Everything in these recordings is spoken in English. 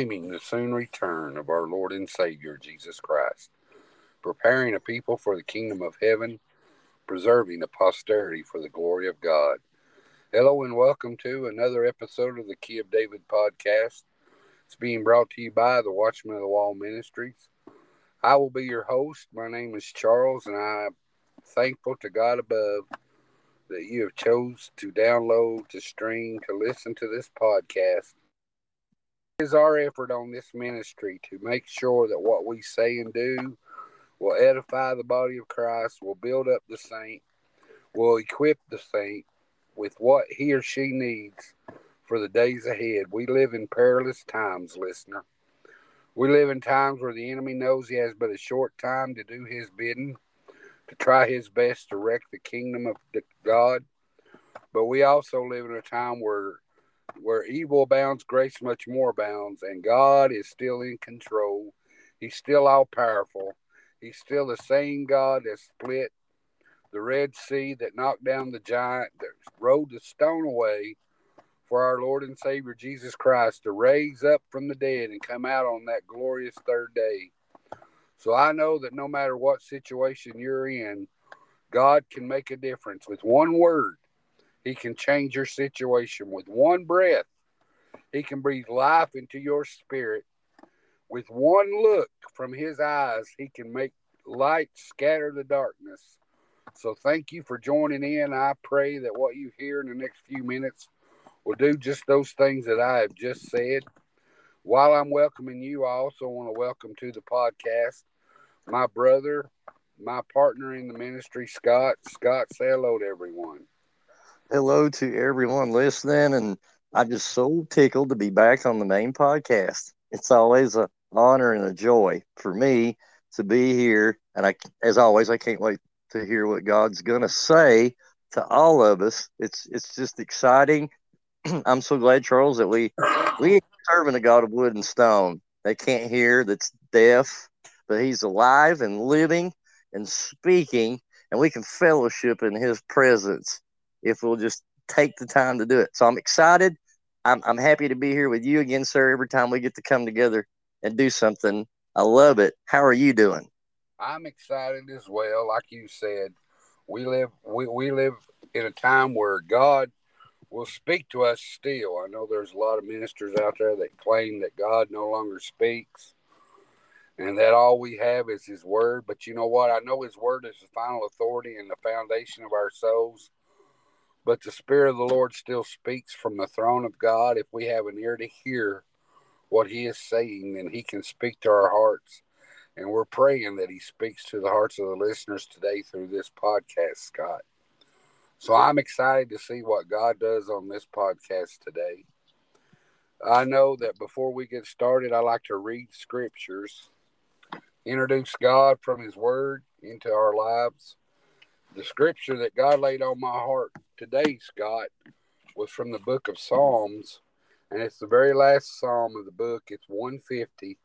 proclaiming the soon return of our Lord and Savior Jesus Christ, preparing a people for the kingdom of heaven, preserving a posterity for the glory of God. Hello and welcome to another episode of the Key of David podcast. It's being brought to you by the Watchmen of the Wall Ministries. I will be your host. My name is Charles, and I'm thankful to God above that you have chose to download, to stream, to listen to this podcast. Is our effort on this ministry to make sure that what we say and do will edify the body of Christ, will build up the saint, will equip the saint with what he or she needs for the days ahead. We live in perilous times, listener. We live in times where the enemy knows he has but a short time to do his bidding to try his best to wreck the kingdom of God. But we also live in a time where where evil abounds, grace much more abounds, and God is still in control. He's still all powerful. He's still the same God that split the Red Sea, that knocked down the giant, that rolled the stone away for our Lord and Savior Jesus Christ to raise up from the dead and come out on that glorious third day. So I know that no matter what situation you're in, God can make a difference with one word. He can change your situation with one breath. He can breathe life into your spirit. With one look from his eyes, he can make light scatter the darkness. So thank you for joining in. I pray that what you hear in the next few minutes will do just those things that I have just said. While I'm welcoming you, I also want to welcome to the podcast my brother, my partner in the ministry, Scott. Scott, say hello to everyone. Hello to everyone listening, and I'm just so tickled to be back on the main podcast. It's always an honor and a joy for me to be here, and I, as always, I can't wait to hear what God's going to say to all of us. It's it's just exciting. I'm so glad, Charles, that we we serving a God of wood and stone. They can't hear, that's deaf, but he's alive and living and speaking, and we can fellowship in his presence if we'll just take the time to do it. So I'm excited. I'm, I'm happy to be here with you again, sir, every time we get to come together and do something. I love it. How are you doing? I'm excited as well. Like you said, we live we, we live in a time where God will speak to us still. I know there's a lot of ministers out there that claim that God no longer speaks and that all we have is his word. But you know what? I know his word is the final authority and the foundation of our souls. But the Spirit of the Lord still speaks from the throne of God. If we have an ear to hear what he is saying, then he can speak to our hearts. And we're praying that he speaks to the hearts of the listeners today through this podcast, Scott. So I'm excited to see what God does on this podcast today. I know that before we get started, I like to read scriptures introduce God from His Word into our lives. The scripture that God laid on my heart today, Scott, was from the book of Psalms, and it's the very last psalm of the book. It's 150.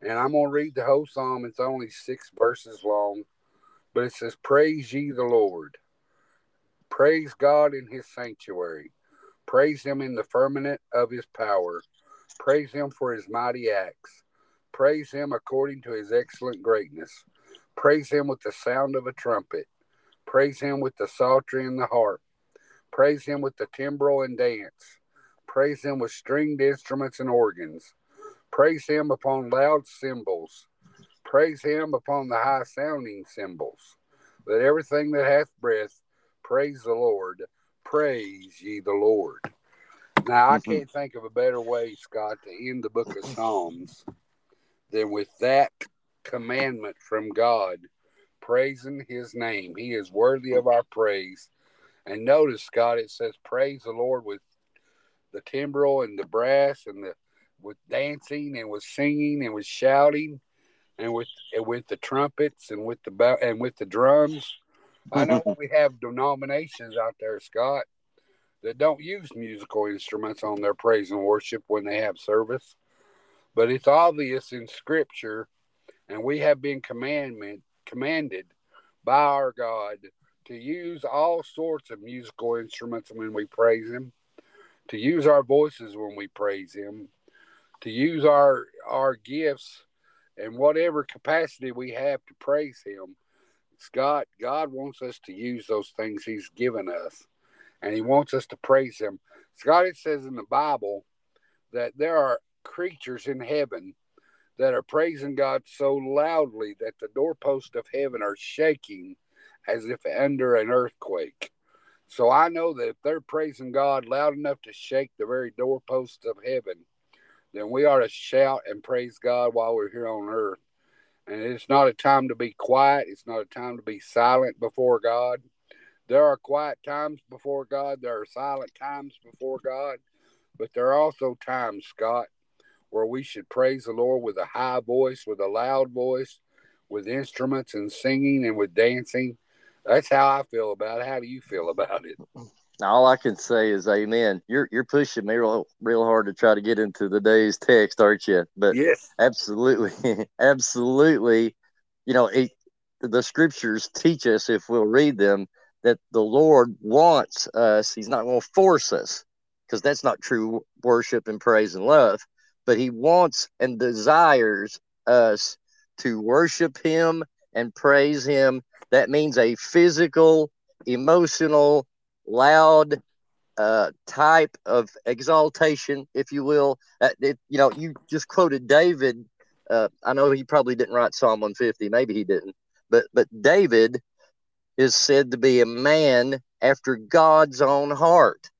And I'm going to read the whole psalm. It's only six verses long, but it says, Praise ye the Lord. Praise God in his sanctuary. Praise him in the firmament of his power. Praise him for his mighty acts. Praise him according to his excellent greatness. Praise him with the sound of a trumpet. Praise him with the psaltery and the harp. Praise him with the timbrel and dance. Praise him with stringed instruments and organs. Praise him upon loud cymbals. Praise him upon the high sounding cymbals. Let everything that hath breath praise the Lord. Praise ye the Lord. Now, I mm-hmm. can't think of a better way, Scott, to end the book of Psalms than with that commandment from God, praising his name. He is worthy of our praise. And notice, Scott, it says, Praise the Lord with the timbrel and the brass and the with dancing and with singing and with shouting and with and with the trumpets and with the and with the drums. I know mm-hmm. we have denominations out there, Scott, that don't use musical instruments on their praise and worship when they have service. But it's obvious in Scripture, and we have been commandment commanded by our God to use all sorts of musical instruments when we praise Him, to use our voices when we praise Him, to use our our gifts and whatever capacity we have to praise Him. Scott, God wants us to use those things He's given us, and He wants us to praise Him. Scott, it says in the Bible that there are creatures in heaven that are praising God so loudly that the doorposts of heaven are shaking as if under an earthquake. So I know that if they're praising God loud enough to shake the very doorposts of heaven, then we ought to shout and praise God while we're here on earth. And it's not a time to be quiet. It's not a time to be silent before God. There are quiet times before God. There are silent times before God. But there are also times, Scott, where we should praise the Lord with a high voice, with a loud voice, with instruments and singing and with dancing. That's how I feel about it. How do you feel about it? All I can say is amen. You're you're pushing me real real hard to try to get into the day's text, aren't you? But yes, absolutely, absolutely. You know, it, the scriptures teach us if we'll read them that the Lord wants us. He's not going to force us because that's not true worship and praise and love. But He wants and desires us to worship Him and praise Him. That means a physical, emotional, loud uh, type of exaltation, if you will. Uh, it, you know, you just quoted David. Uh, I know he probably didn't write Psalm 150. Maybe he didn't. But but David is said to be a man after God's own heart.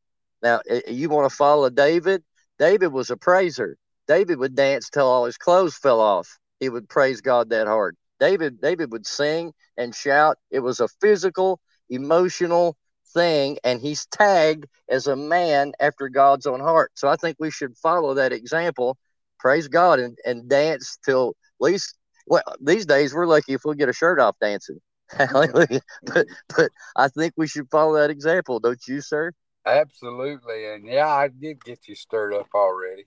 Now, you want to follow David? David was a praiser. David would dance till all his clothes fell off. He would praise God that hard. David David would sing and shout. It was a physical, emotional thing, and he's tagged as a man after God's own heart. So I think we should follow that example, praise God, and, and dance till at least. Well, these days we're lucky if we get a shirt off dancing. Hallelujah. but but I think we should follow that example, don't you, sir? Absolutely, and yeah, I did get you stirred up already.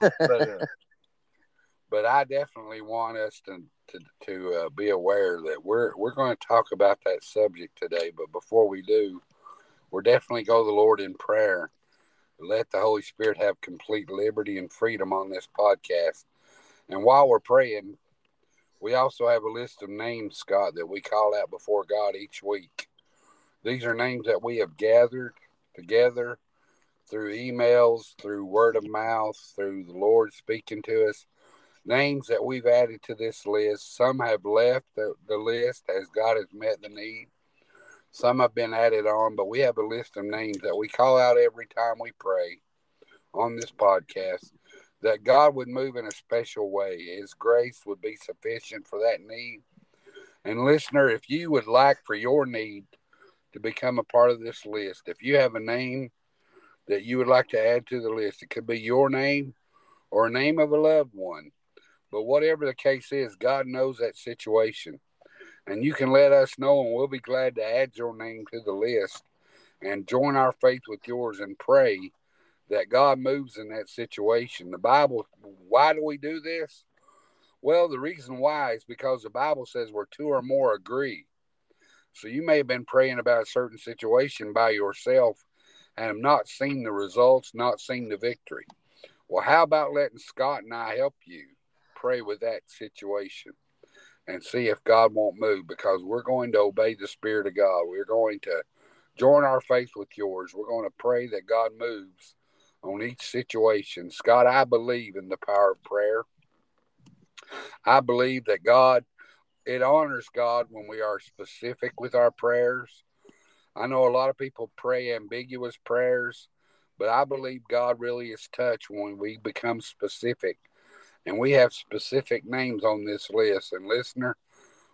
but, uh, but I definitely want us to to, to uh, be aware that we're we're going to talk about that subject today. But before we do, we're definitely go to the Lord in prayer. Let the Holy Spirit have complete liberty and freedom on this podcast. And while we're praying, we also have a list of names, Scott, that we call out before God each week. These are names that we have gathered together through emails, through word of mouth, through the Lord speaking to us. Names that we've added to this list. Some have left the, the list as God has met the need. Some have been added on, but we have a list of names that we call out every time we pray on this podcast that God would move in a special way. His grace would be sufficient for that need. And listener, if you would like for your need to become a part of this list, if you have a name that you would like to add to the list, it could be your name or a name of a loved one. But whatever the case is, God knows that situation and you can let us know, and we'll be glad to add your name to the list and join our faith with yours and pray that God moves in that situation. The Bible, why do we do this? Well, the reason why is because the Bible says where two or more agree. So you may have been praying about a certain situation by yourself and have not seen the results, not seen the victory. Well, how about letting Scott and I help you pray with that situation? and see if God won't move because we're going to obey the Spirit of God. We're going to join our faith with yours. We're going to pray that God moves on each situation. Scott, I believe in the power of prayer. I believe that God, it honors God when we are specific with our prayers. I know a lot of people pray ambiguous prayers, but I believe God really is touched when we become specific and we have specific names on this list. And listener,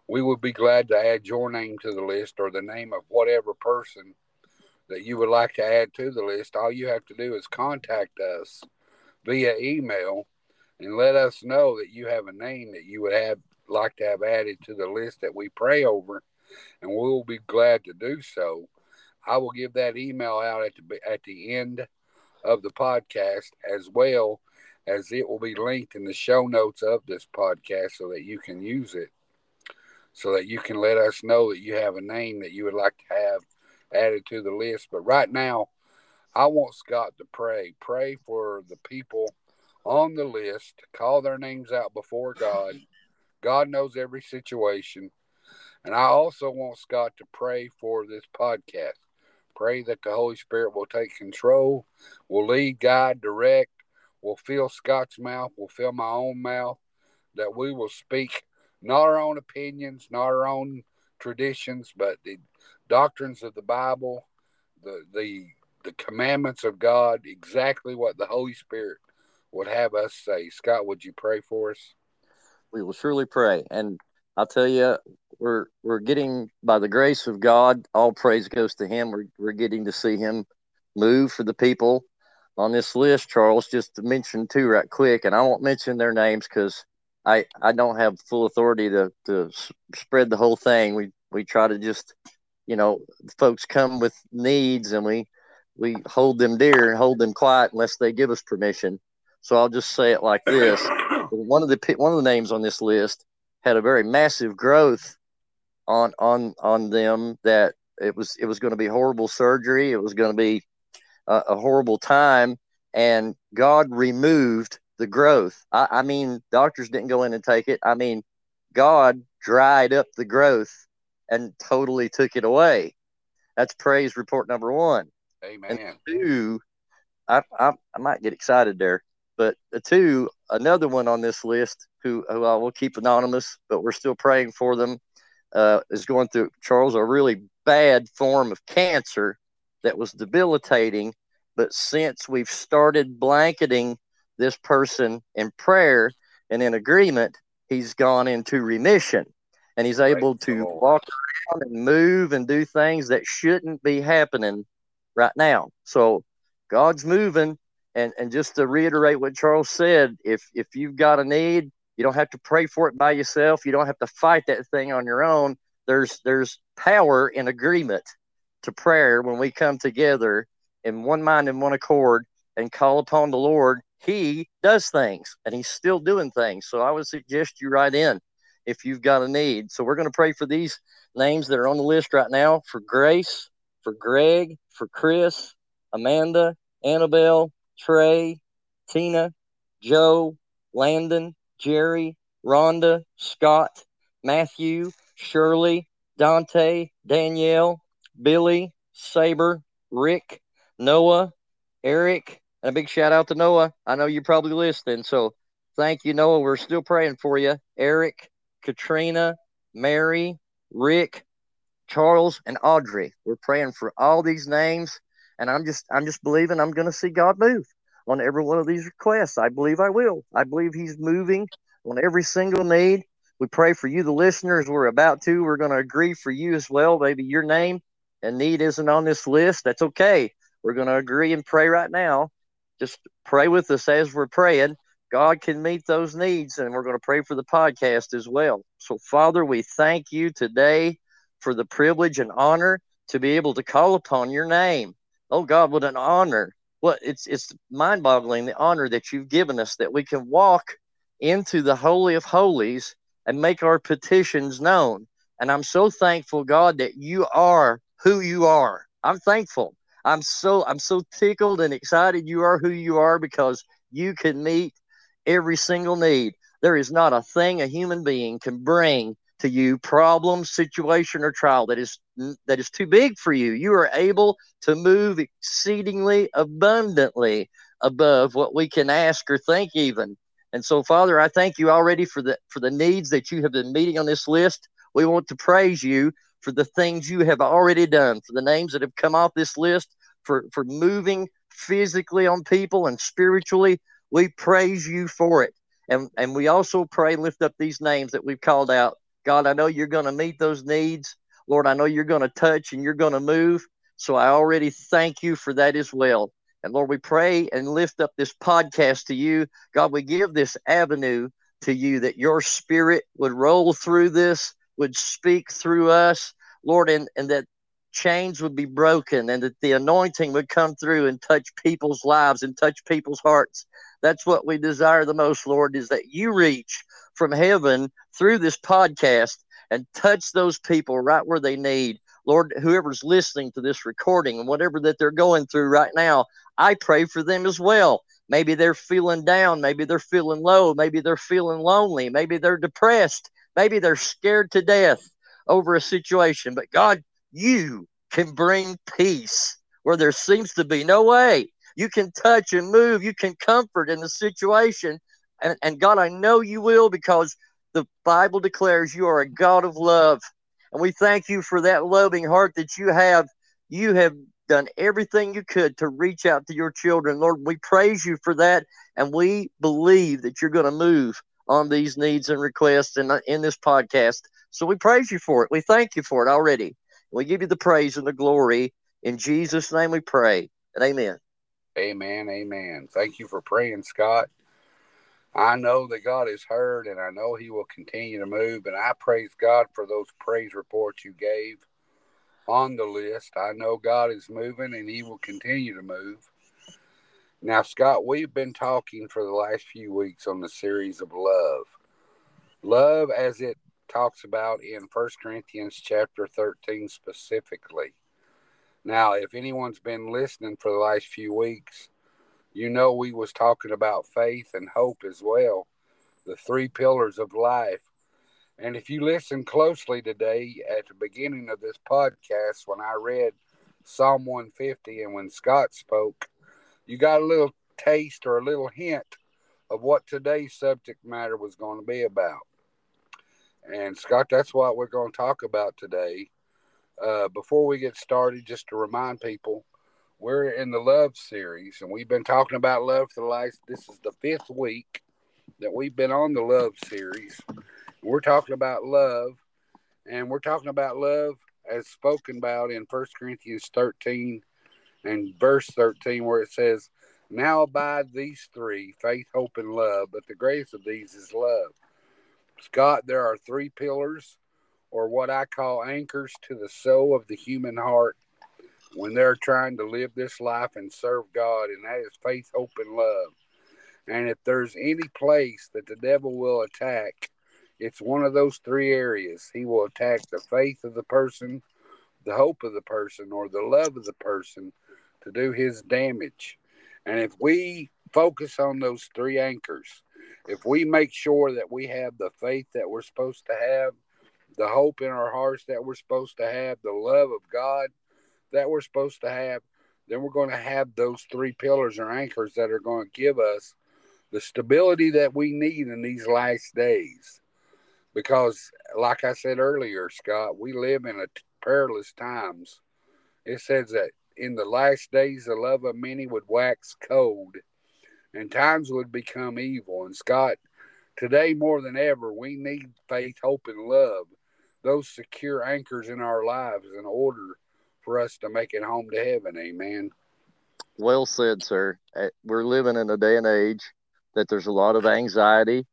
we would be glad to add your name to the list or the name of whatever person that you would like to add to the list. All you have to do is contact us via email and let us know that you have a name that you would have like to have added to the list that we pray over, and we'll be glad to do so. I will give that email out at the at the end of the podcast as well as it will be linked in the show notes of this podcast so that you can use it, so that you can let us know that you have a name that you would like to have added to the list. But right now, I want Scott to pray. Pray for the people on the list, call their names out before God. God knows every situation. And I also want Scott to pray for this podcast. Pray that the Holy Spirit will take control, will lead, guide, direct, will fill Scott's mouth, will fill my own mouth, that we will speak not our own opinions, not our own traditions, but the doctrines of the Bible, the the the commandments of God, exactly what the Holy Spirit would have us say. Scott, would you pray for us? We will surely pray. And I'll tell you, we're we're getting by the grace of God, all praise goes to him. We're we're getting to see him move for the people on this list, Charles, just to mention two right quick, and I won't mention their names because I I don't have full authority to to spread the whole thing. We we try to just you know folks come with needs and we we hold them dear and hold them quiet unless they give us permission. So I'll just say it like this: one of the one of the names on this list had a very massive growth on on on them that it was it was going to be horrible surgery. It was going to be a, a horrible time, and God removed the growth. I, I mean, doctors didn't go in and take it. I mean, God dried up the growth and totally took it away. That's praise report number one. Amen. And two, I, I, I might get excited there, but the two, another one on this list who, who I will keep anonymous, but we're still praying for them, uh, is going through, Charles, a really bad form of cancer that was debilitating. But since we've started blanketing this person in prayer and in agreement, he's gone into remission and he's able right. to walk around and move and do things that shouldn't be happening right now. So God's moving. And, and just to reiterate what Charles said, if if you've got a need, you don't have to pray for it by yourself. You don't have to fight that thing on your own. There's there's power in agreement to prayer when we come together in one mind and one accord and call upon the Lord. He does things and he's still doing things. So I would suggest you write in if you've got a need. So we're going to pray for these names that are on the list right now for Grace, for Greg, for Chris, Amanda, Annabelle, Trey, Tina, Joe, Landon, Jerry, Rhonda, Scott, Matthew, Shirley, Dante, Danielle, Billy, Saber, Rick, Noah, Eric, and a big shout out to Noah. I know you're probably listening, so thank you, Noah. We're still praying for you. Eric, Katrina, Mary, Rick, Charles, and Audrey. We're praying for all these names, and I'm just I'm just believing I'm going to see God move on every one of these requests. I believe I will. I believe He's moving on every single need. We pray for you, the listeners. We're about to. We're going to agree for you as well. Maybe your name and need isn't on this list. That's okay. We're going to agree and pray right now. Just pray with us as we're praying. God can meet those needs, and we're going to pray for the podcast as well. So, Father, we thank you today for the privilege and honor to be able to call upon your name. Oh God, what an honor. What it's it's mind-boggling the honor that you've given us that we can walk into the holy of holies and make our petitions known. And I'm so thankful, God, that you are who you are. I'm thankful. I'm so I'm so tickled and excited you are who you are because you can meet every single need. There is not a thing a human being can bring to you problem situation or trial that is that is too big for you you are able to move exceedingly abundantly above what we can ask or think even and so father i thank you already for the for the needs that you have been meeting on this list we want to praise you for the things you have already done for the names that have come off this list for for moving physically on people and spiritually we praise you for it and and we also pray lift up these names that we've called out God, I know you're going to meet those needs. Lord, I know you're going to touch and you're going to move. So I already thank you for that as well. And Lord, we pray and lift up this podcast to you. God, we give this avenue to you that your spirit would roll through this, would speak through us, Lord, and, and that chains would be broken and that the anointing would come through and touch people's lives and touch people's hearts. That's what we desire the most, Lord, is that you reach from heaven through this podcast and touch those people right where they need. Lord, whoever's listening to this recording and whatever that they're going through right now, I pray for them as well. Maybe they're feeling down. Maybe they're feeling low. Maybe they're feeling lonely. Maybe they're depressed. Maybe they're scared to death over a situation. But God, you can bring peace where there seems to be no way. You can touch and move. You can comfort in the situation. And, and God, I know you will because the Bible declares you are a God of love. And we thank you for that loving heart that you have. You have done everything you could to reach out to your children. Lord, we praise you for that. And we believe that you're going to move on these needs and requests in, in this podcast. So we praise you for it. We thank you for it already. We give you the praise and the glory. In Jesus' name we pray. And amen. Amen. Amen. Thank you for praying, Scott. I know that God has heard and I know He will continue to move. And I praise God for those praise reports you gave on the list. I know God is moving and He will continue to move. Now, Scott, we've been talking for the last few weeks on the series of love. Love, as it talks about in First Corinthians chapter 13 specifically. Now, if anyone's been listening for the last few weeks, you know we was talking about faith and hope as well, the three pillars of life. And if you listen closely today at the beginning of this podcast, when I read Psalm 150 and when Scott spoke, you got a little taste or a little hint of what today's subject matter was going to be about. And Scott, that's what we're going to talk about today. Uh, before we get started, just to remind people, we're in the love series, and we've been talking about love for the last. This is the fifth week that we've been on the love series. We're talking about love, and we're talking about love as spoken about in First Corinthians 13 and verse 13, where it says, Now abide these three faith, hope, and love, but the greatest of these is love. Scott, there are three pillars, or what I call anchors to the soul of the human heart when they're trying to live this life and serve God, and that is faith, hope, and love. And if there's any place that the devil will attack, it's one of those three areas. He will attack the faith of the person, the hope of the person, or the love of the person to do his damage. And if we focus on those three anchors, if we make sure that we have the faith that we're supposed to have, the hope in our hearts that we're supposed to have, the love of God that we're supposed to have, then we're going to have those three pillars or anchors that are going to give us the stability that we need in these last days. Because, like I said earlier, Scott, we live in a perilous times. It says that in the last days, the love of many would wax cold and times would become evil. And, Scott, today more than ever, we need faith, hope, and love, those secure anchors in our lives in order for us to make it home to heaven. Amen. Well said, sir. Uh, we're living in a day and age that there's a lot of anxiety,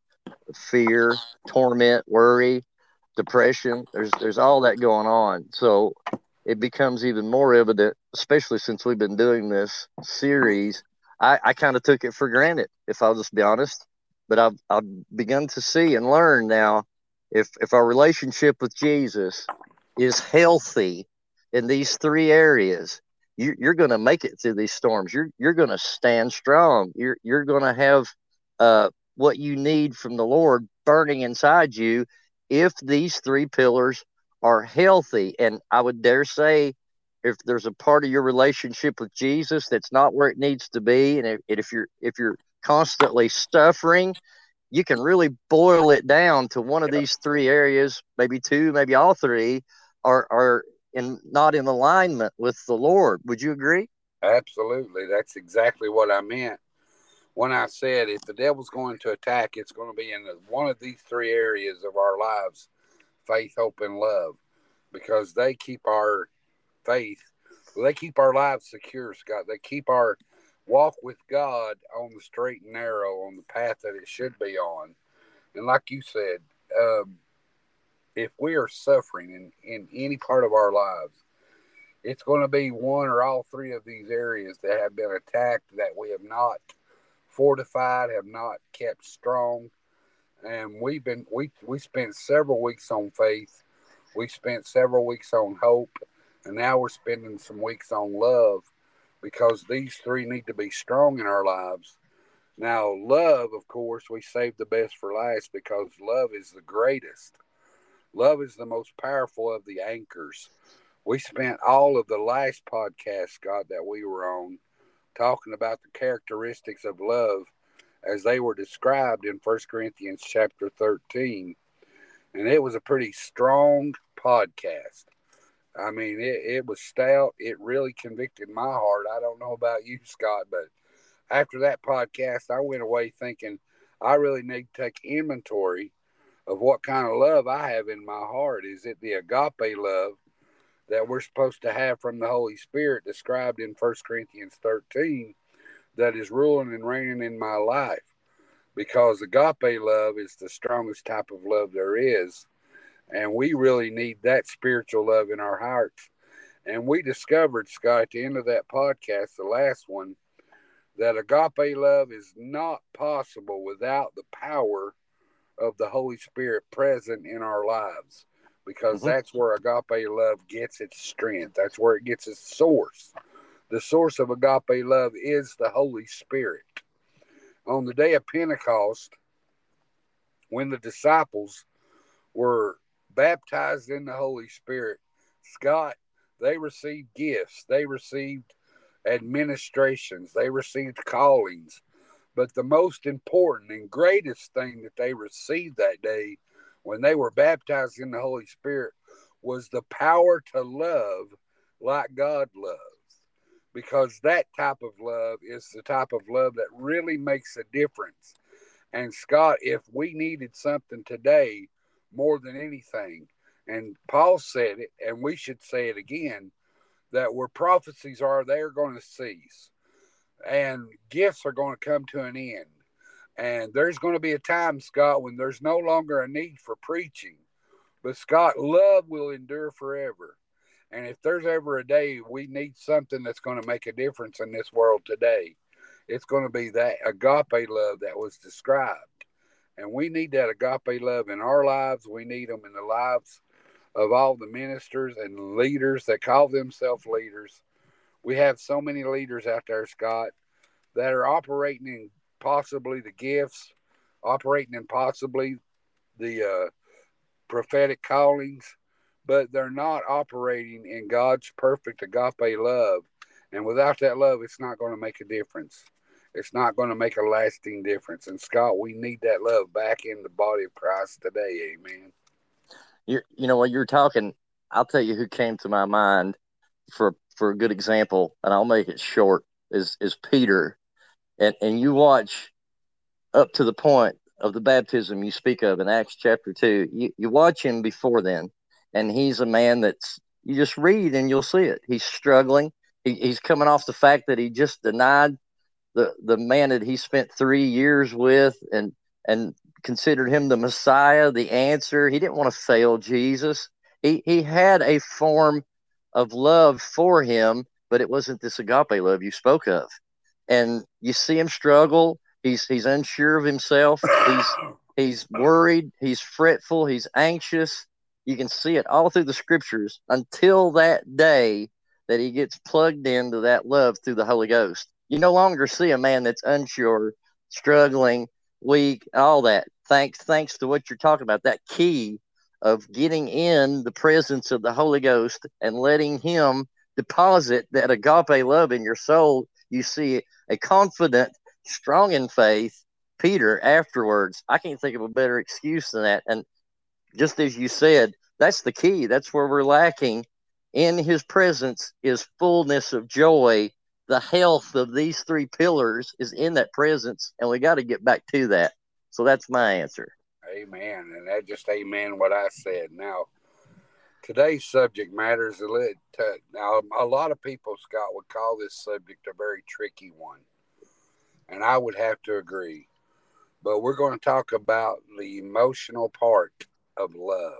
fear, torment, worry, depression. There's there's all that going on. So it becomes even more evident, especially since we've been doing this series. I, I kind of took it for granted, if I'll just be honest. But I've I've begun to see and learn now if if our relationship with Jesus is healthy in these three areas, you, you're going to make it through these storms. You're you're going to stand strong. You're you're going to have uh, what you need from the Lord burning inside you if these three pillars are healthy. And I would dare say, if there's a part of your relationship with Jesus that's not where it needs to be, and if, if you're if you're constantly suffering, you can really boil it down to one of these three areas, maybe two, maybe all three, are are and not in alignment with the Lord. Would you agree? Absolutely. That's exactly what I meant when I said if the devil's going to attack, it's going to be in one of these three areas of our lives faith, hope, and love because they keep our faith, they keep our lives secure, Scott. They keep our walk with God on the straight and narrow, on the path that it should be on. And like you said, um, if we are suffering in, in any part of our lives, it's going to be one or all three of these areas that have been attacked that we have not fortified, have not kept strong. And we've been we we spent several weeks on faith. We spent several weeks on hope, and now we're spending some weeks on love because these three need to be strong in our lives Now, love, of course, we save the best for last because love is the greatest. Love is the most powerful of the anchors. We spent all of the last podcast, Scott, that we were on talking about the characteristics of love as they were described in 1 Corinthians chapter 13. And it was a pretty strong podcast. I mean, it, it was stout. It really convicted my heart. I don't know about you, Scott, but after that podcast, I went away thinking I really need to take inventory of what kind of love I have in my heart. Is it the agape love that we're supposed to have from the Holy Spirit described in 1 Corinthians 13 that is ruling and reigning in my life? Because agape love is the strongest type of love there is. And we really need that spiritual love in our hearts. And we discovered, Scott, at the end of that podcast, the last one, that agape love is not possible without the power of the Holy Spirit present in our lives because mm-hmm. that's where agape love gets its strength. That's where it gets its source. The source of agape love is the Holy Spirit. On the day of Pentecost, when the disciples were baptized in the Holy Spirit, Scott, they received gifts. They received administrations, they received callings. But the most important and greatest thing that they received that day when they were baptized in the Holy Spirit was the power to love like God loves. Because that type of love is the type of love that really makes a difference. And Scott, if we needed something today more than anything, and Paul said it, and we should say it again, that where prophecies are, they're going to cease and gifts are going to come to an end. And there's going to be a time, Scott, when there's no longer a need for preaching. But, Scott, love will endure forever. And if there's ever a day we need something that's going to make a difference in this world today, it's going to be that agape love that was described. And we need that agape love in our lives. We need them in the lives of all the ministers and leaders that call themselves leaders. We have so many leaders out there, Scott, that are operating in possibly the gifts, operating in possibly the uh, prophetic callings, but they're not operating in God's perfect agape love. And without that love, it's not going to make a difference. It's not going to make a lasting difference. And Scott, we need that love back in the body of Christ today. Amen you you know, while you're talking, I'll tell you who came to my mind for for a good example, and I'll make it short. Is is Peter, and and you watch up to the point of the baptism you speak of in Acts chapter two. You you watch him before then, and he's a man that's you just read and you'll see it. He's struggling. He, he's coming off the fact that he just denied the the man that he spent three years with, and and considered him the Messiah, the answer. He didn't want to fail Jesus. He, he had a form of love for him, but it wasn't this agape love you spoke of. And you see him struggle. He's he's unsure of himself. He's he's worried. He's fretful. He's anxious. You can see it all through the scriptures until that day that he gets plugged into that love through the Holy Ghost. You no longer see a man that's unsure, struggling, weak, all that. Thanks, thanks to what you're talking about, that key of getting in the presence of the Holy Ghost and letting Him deposit that agape love in your soul. You see a confident, strong in faith Peter afterwards. I can't think of a better excuse than that. And just as you said, that's the key. That's where we're lacking. In His presence is fullness of joy the health of these three pillars is in that presence, and we got to get back to that. So that's my answer. Amen. And that just amen what I said. Now, today's subject matter is a little t- uh, now a lot of people, Scott, would call this subject a very tricky one, and I would have to agree. But we're going to talk about the emotional part of love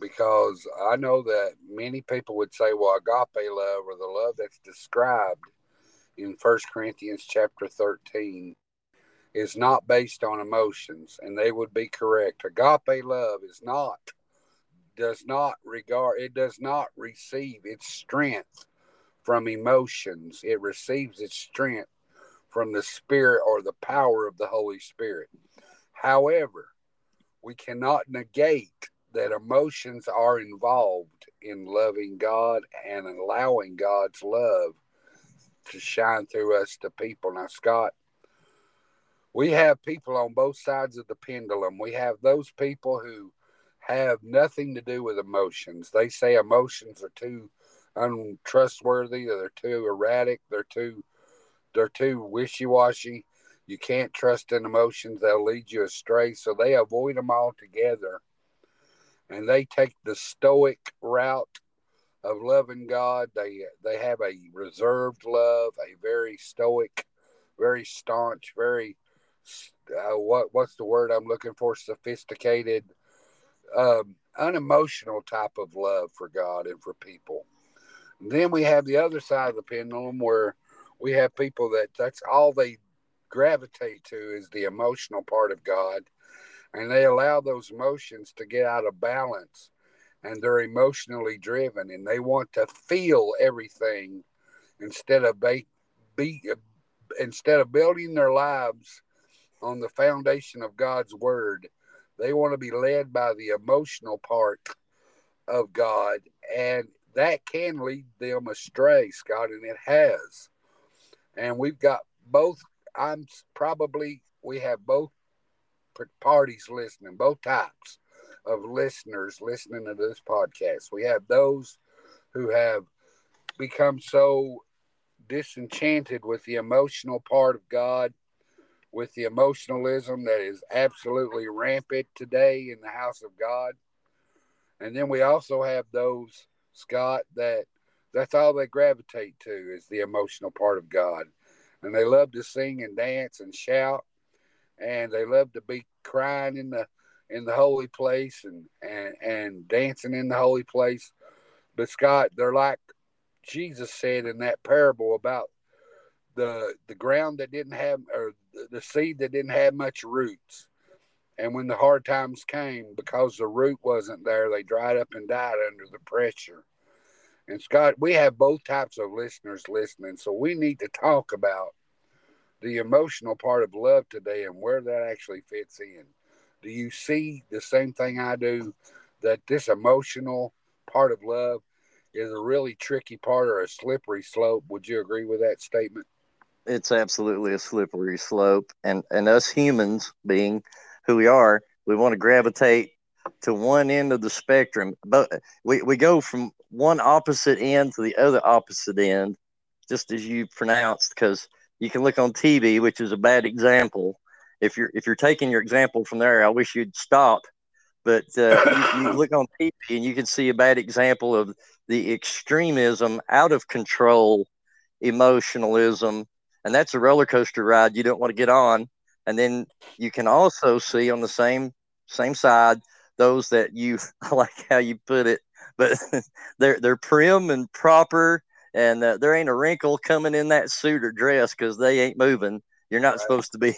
because I know that many people would say, well, agape love or the love that's described in First Corinthians chapter 13 is not based on emotions, and they would be correct. Agape love is not, does not regard, it does not receive its strength from emotions. It receives its strength from the Spirit or the power of the Holy Spirit. However, we cannot negate that emotions are involved in loving God and allowing God's love to shine through us to people. Now, Scott, we have people on both sides of the pendulum. We have those people who have nothing to do with emotions. They say emotions are too untrustworthy, they're too erratic, they're too they're too wishy-washy. You can't trust in emotions; they'll lead you astray. So they avoid them altogether, and they take the stoic route of loving God. They they have a reserved love, a very stoic, very staunch, very uh, what what's the word I'm looking for? Sophisticated, um, unemotional type of love for God and for people. And then we have the other side of the pendulum where we have people that that's all they gravitate to is the emotional part of God, and they allow those emotions to get out of balance, and they're emotionally driven, and they want to feel everything instead of be, be instead of building their lives on the foundation of God's word. They want to be led by the emotional part of God, and that can lead them astray, Scott, and it has. And we've got both. I'm probably we have both parties listening, both types of listeners listening to this podcast. We have those who have become so disenchanted with the emotional part of God with the emotionalism that is absolutely rampant today in the house of God. And then we also have those, Scott, that that's all they gravitate to is the emotional part of God. And they love to sing and dance and shout. And they love to be crying in the in the holy place and, and, and dancing in the holy place. But Scott, they're like Jesus said in that parable about the the ground that didn't have or the seed that didn't have much roots. And when the hard times came, because the root wasn't there, they dried up and died under the pressure. And Scott, we have both types of listeners listening, so we need to talk about the emotional part of love today and where that actually fits in. Do you see the same thing I do? That this emotional part of love is a really tricky part or a slippery slope. Would you agree with that statement? it's absolutely a slippery slope and and us humans being who we are we want to gravitate to one end of the spectrum but we, we go from one opposite end to the other opposite end just as you pronounced because you can look on tv which is a bad example. If you're if you're taking your example from there i wish you'd stop. But uh, you, you look on tv and you can see a bad example of the extremism out of control emotionalism. And that's a roller coaster ride you don't want to get on. And then you can also see on the same same side those that you I like how you put it, but they're they're prim and proper, and uh, there ain't a wrinkle coming in that suit or dress because they ain't moving. You're not right. supposed to be.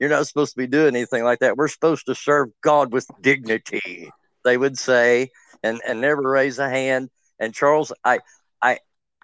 You're not supposed to be doing anything like that. We're supposed to serve God with dignity, they would say, and and never raise a hand. And Charles, I I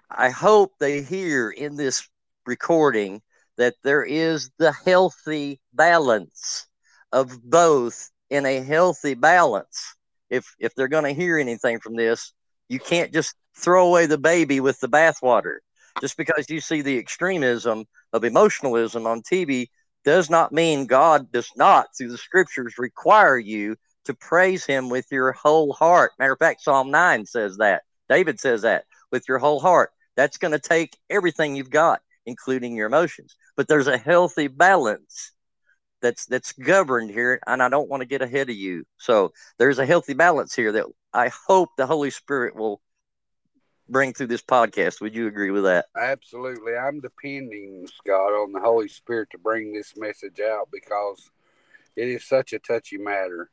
I hope they hear in this recording that there is the healthy balance of both in a healthy balance. If if they're going to hear anything from this, you can't just throw away the baby with the bathwater. Just because you see the extremism of emotionalism on TV does not mean God does not, through the scriptures, require you to praise Him with your whole heart. Matter of fact, Psalm 9 says that. David says that with your whole heart. That's going to take everything you've got including your emotions. But there's a healthy balance that's that's governed here, and I don't want to get ahead of you. So there's a healthy balance here that I hope the Holy Spirit will bring through this podcast. Would you agree with that? Absolutely. I'm depending, Scott, on the Holy Spirit to bring this message out because it is such a touchy matter.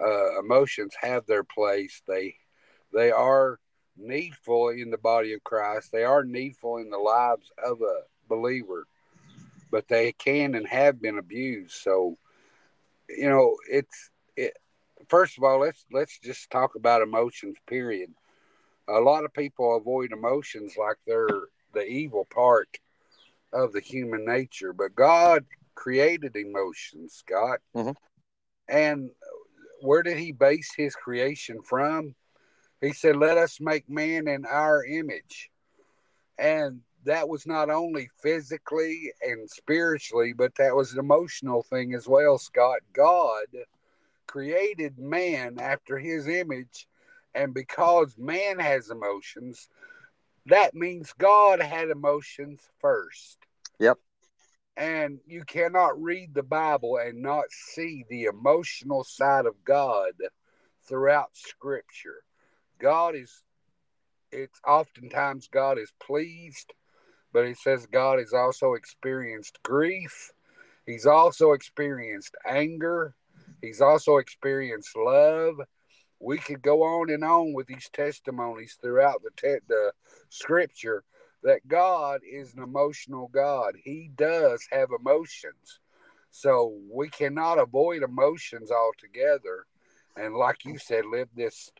Uh, emotions have their place. They they are needful in the body of Christ. They are needful in the lives of a believer, but they can and have been abused. So, you know, it's it. First of all, let's let's just talk about emotions. Period. A lot of people avoid emotions like they're the evil part of the human nature, but God created emotions, Scott. Mhm. And where did he base his creation from? He said, Let us make man in our image. And that was not only physically and spiritually, but that was an emotional thing as well, Scott. God created man after his image. And because man has emotions, that means God had emotions first. Yep. And you cannot read the Bible and not see the emotional side of God throughout Scripture. God is, it's oftentimes God is pleased, but it says God has also experienced grief. He's also experienced anger. He's also experienced love. We could go on and on with these testimonies throughout the, te- the scripture that God is an emotional God. He does have emotions. So we cannot avoid emotions altogether. And like you said, live this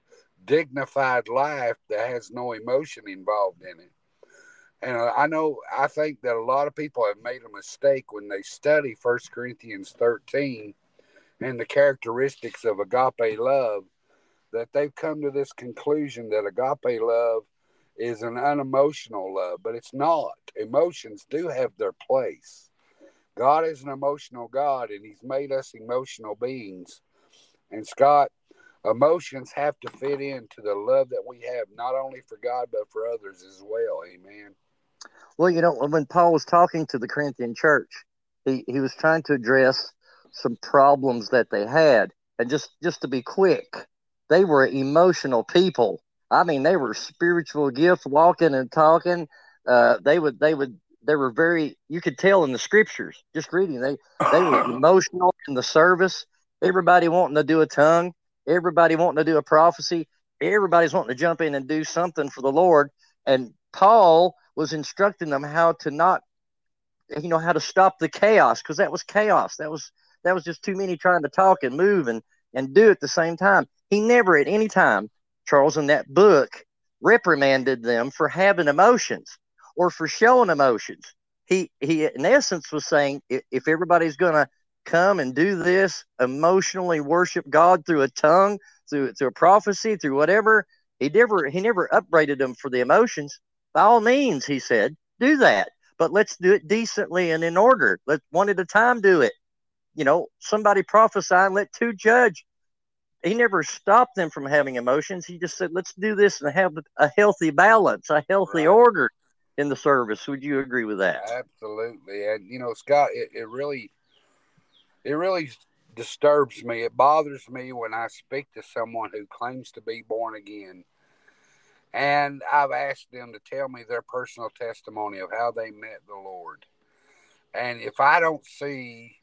dignified life that has no emotion involved in it. And I know, I think that a lot of people have made a mistake when they study First Corinthians 13 and the characteristics of agape love, that they've come to this conclusion that agape love is an unemotional love, but it's not. Emotions do have their place. God is an emotional God, and He's made us emotional beings. And Scott, emotions have to fit into the love that we have, not only for God, but for others as well. Amen. Well, you know, when Paul was talking to the Corinthian church, he, he was trying to address some problems that they had. And just, just to be quick, they were emotional people. I mean, they were spiritual gifts, walking and talking. Uh, they would, they would, they were very. You could tell in the scriptures, just reading. They, they were emotional in the service. Everybody wanting to do a tongue. Everybody wanting to do a prophecy. Everybody's wanting to jump in and do something for the Lord. And Paul was instructing them how to not, you know, how to stop the chaos because that was chaos. That was that was just too many trying to talk and move and and do at the same time. He never at any time, Charles, in that book, reprimanded them for having emotions or for showing emotions. He he in essence was saying if, everybody's gonna come and do this emotionally worship God through a tongue, through through a prophecy, through whatever, he never he never upbraided them for the emotions. By all means, he said, do that. But let's do it decently and in order. Let one at a time do it. You know, somebody prophesy and let two judge he never stopped them from having emotions. He just said, let's do this and have a healthy balance, a healthy Right. order in the service. Would you agree with that? Absolutely. And you know, Scott, it, it really it really disturbs me. It bothers me when I speak to someone who claims to be born again. And I've asked them to tell me their personal testimony of how they met the Lord. And if I don't see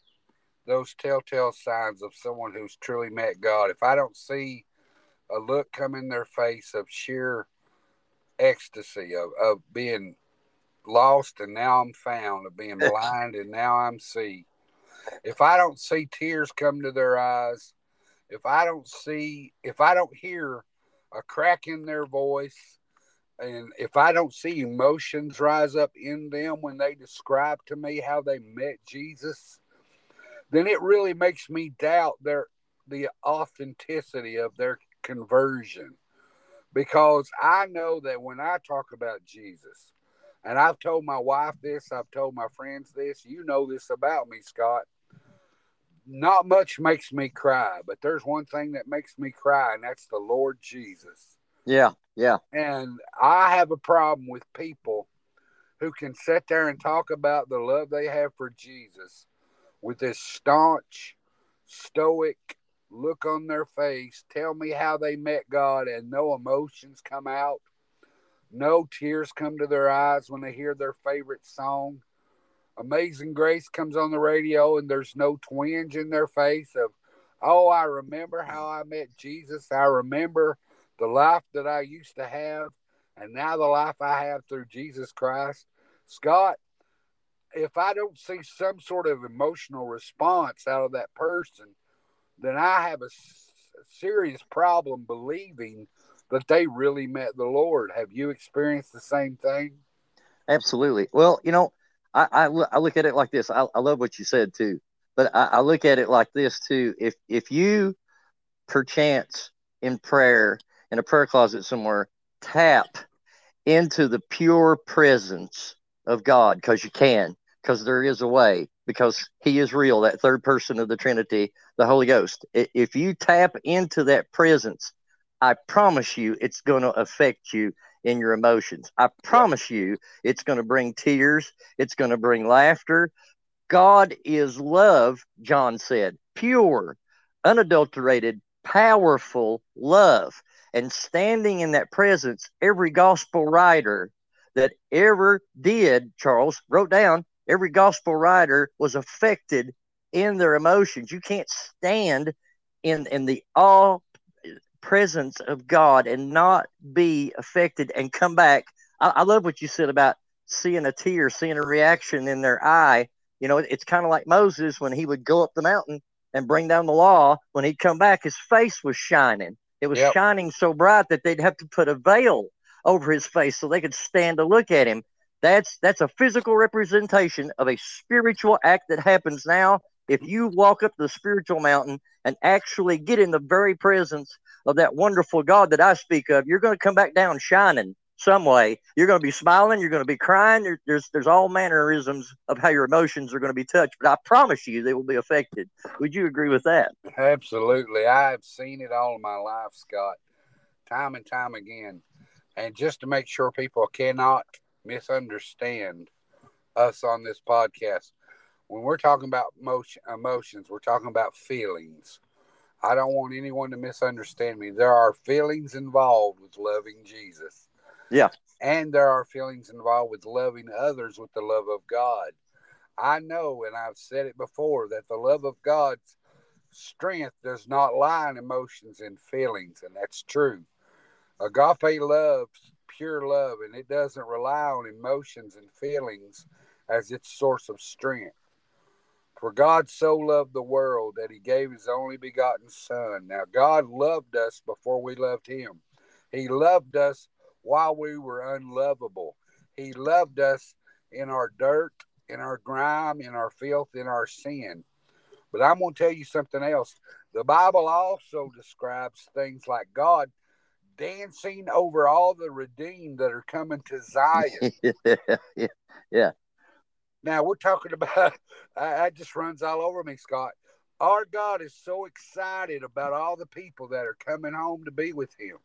those telltale signs of someone who's truly met God, if I don't see a look come in their face of sheer ecstasy, of, of being lost and now I'm found, of being blind and now I'm see. If I don't see tears come to their eyes, if I don't see, if I don't hear a crack in their voice, and if I don't see emotions rise up in them when they describe to me how they met Jesus, then it really makes me doubt their the authenticity of their conversion. Because I know that when I talk about Jesus, and I've told my wife this, I've told my friends this, you know this about me, Scott. Not much makes me cry, but there's one thing that makes me cry, and that's the Lord Jesus. Yeah, yeah. And I have a problem with people who can sit there and talk about the love they have for Jesus with this staunch, stoic look on their face, tell me how they met God, and no emotions come out, no tears come to their eyes when they hear their favorite song. Amazing Grace comes on the radio, and there's no twinge in their face of, oh, I remember how I met Jesus. I remember the life that I used to have, and now the life I have through Jesus Christ. Scott, if I don't see some sort of emotional response out of that person, then I have a serious problem believing that they really met the Lord. Have you experienced the same thing? Absolutely. Well, you know, I, I, I look at it like this. I, I love what you said too, but I, I look at it like this too. If if you perchance in prayer in a prayer closet somewhere tap into the pure presence of God because you can, because there is a way, because He is real, that third person of the Trinity, the Holy Ghost. If you tap into that presence, I promise you it's going to affect you in your emotions. I promise you it's going to bring tears, it's going to bring laughter. God is love, John said, pure, unadulterated, powerful love. And standing in that presence, every gospel writer that ever did, Charles wrote down, every gospel writer was affected in their emotions. You can't stand in, in the all presence of God and not be affected and come back. I, I love what you said about seeing a tear, seeing a reaction in their eye. You know, it, it's kind of like Moses when he would go up the mountain and bring down the law. When he'd come back, his face was shining. It was yep. shining so bright that they'd have to put a veil over his face so they could stand to look at him. That's that's a physical representation of a spiritual act that happens now. If you walk up the spiritual mountain and actually get in the very presence of that wonderful God that I speak of, you're going to come back down shining some way. You're going to be smiling. You're going to be crying. There's there's all mannerisms of how your emotions are going to be touched. But I promise you, they will be affected. Would you agree with that? Absolutely. I've seen it all my life, Scott, time and time again. And just to make sure people cannot misunderstand us on this podcast, when we're talking about emotion, emotions, we're talking about feelings. I don't want anyone to misunderstand me. There are feelings involved with loving Jesus. Yeah. And there are feelings involved with loving others with the love of God. I know, and I've said it before, that the love of God's strength does not lie in emotions and feelings, and that's true. Agape love, pure love, and it doesn't rely on emotions and feelings as its source of strength. For God so loved the world that he gave his only begotten Son. Now, God loved us before we loved him. He loved us while we were unlovable. He loved us in our dirt, in our grime, in our filth, in our sin. But I'm going to tell you something else. The Bible also describes things like God dancing over all the redeemed that are coming to Zion. yeah, yeah. Now we're talking about that just runs all over me, Scott. Our God is so excited about all the people that are coming home to be with Him.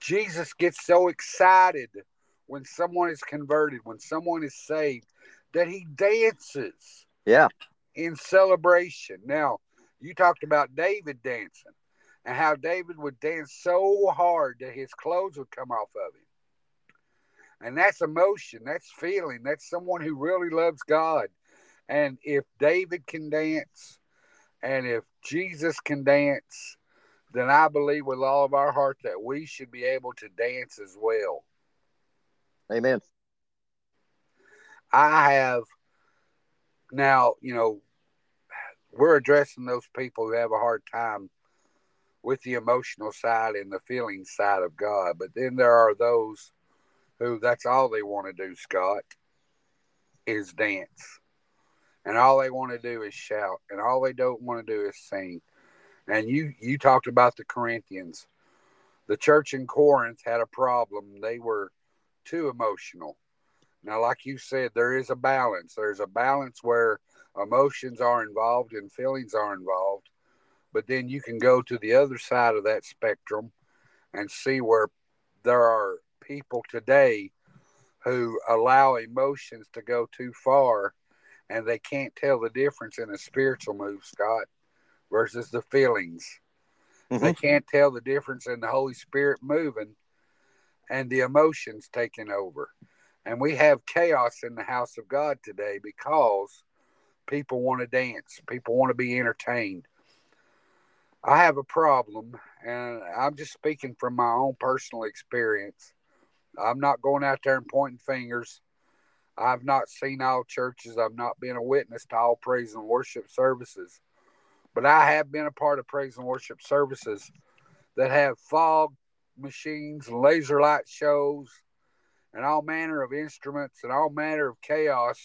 Jesus gets so excited when someone is converted, when someone is saved, that he dances. Yeah. In celebration. Now, you talked about David dancing and how David would dance so hard that his clothes would come off of him. And that's emotion, that's feeling, that's someone who really loves God. And if David can dance and if Jesus can dance, then I believe with all of our heart that we should be able to dance as well. Amen. I have now, you know, we're addressing those people who have a hard time with the emotional side and the feeling side of God. But then there are those who that's all they want to do, Scott, is dance. And all they want to do is shout. And all they don't want to do is sing. And you you talked about the Corinthians. The church in Corinth had a problem. They were too emotional. Now, like you said, there is a balance. There's a balance where emotions are involved and feelings are involved. But then you can go to the other side of that spectrum and see where there are people today who allow emotions to go too far and they can't tell the difference in a spiritual move, Scott versus the feelings. Mm-hmm. They can't tell the difference in the Holy Spirit moving and the emotions taking over. And we have chaos in the house of God today because people want to dance, people want to be entertained. I have a problem, and I'm just speaking from my own personal experience. I'm not going out there and pointing fingers. I've not seen all churches. I've not been a witness to all praise and worship services. But I have been a part of praise and worship services that have fog machines laser light shows and all manner of instruments and all manner of chaos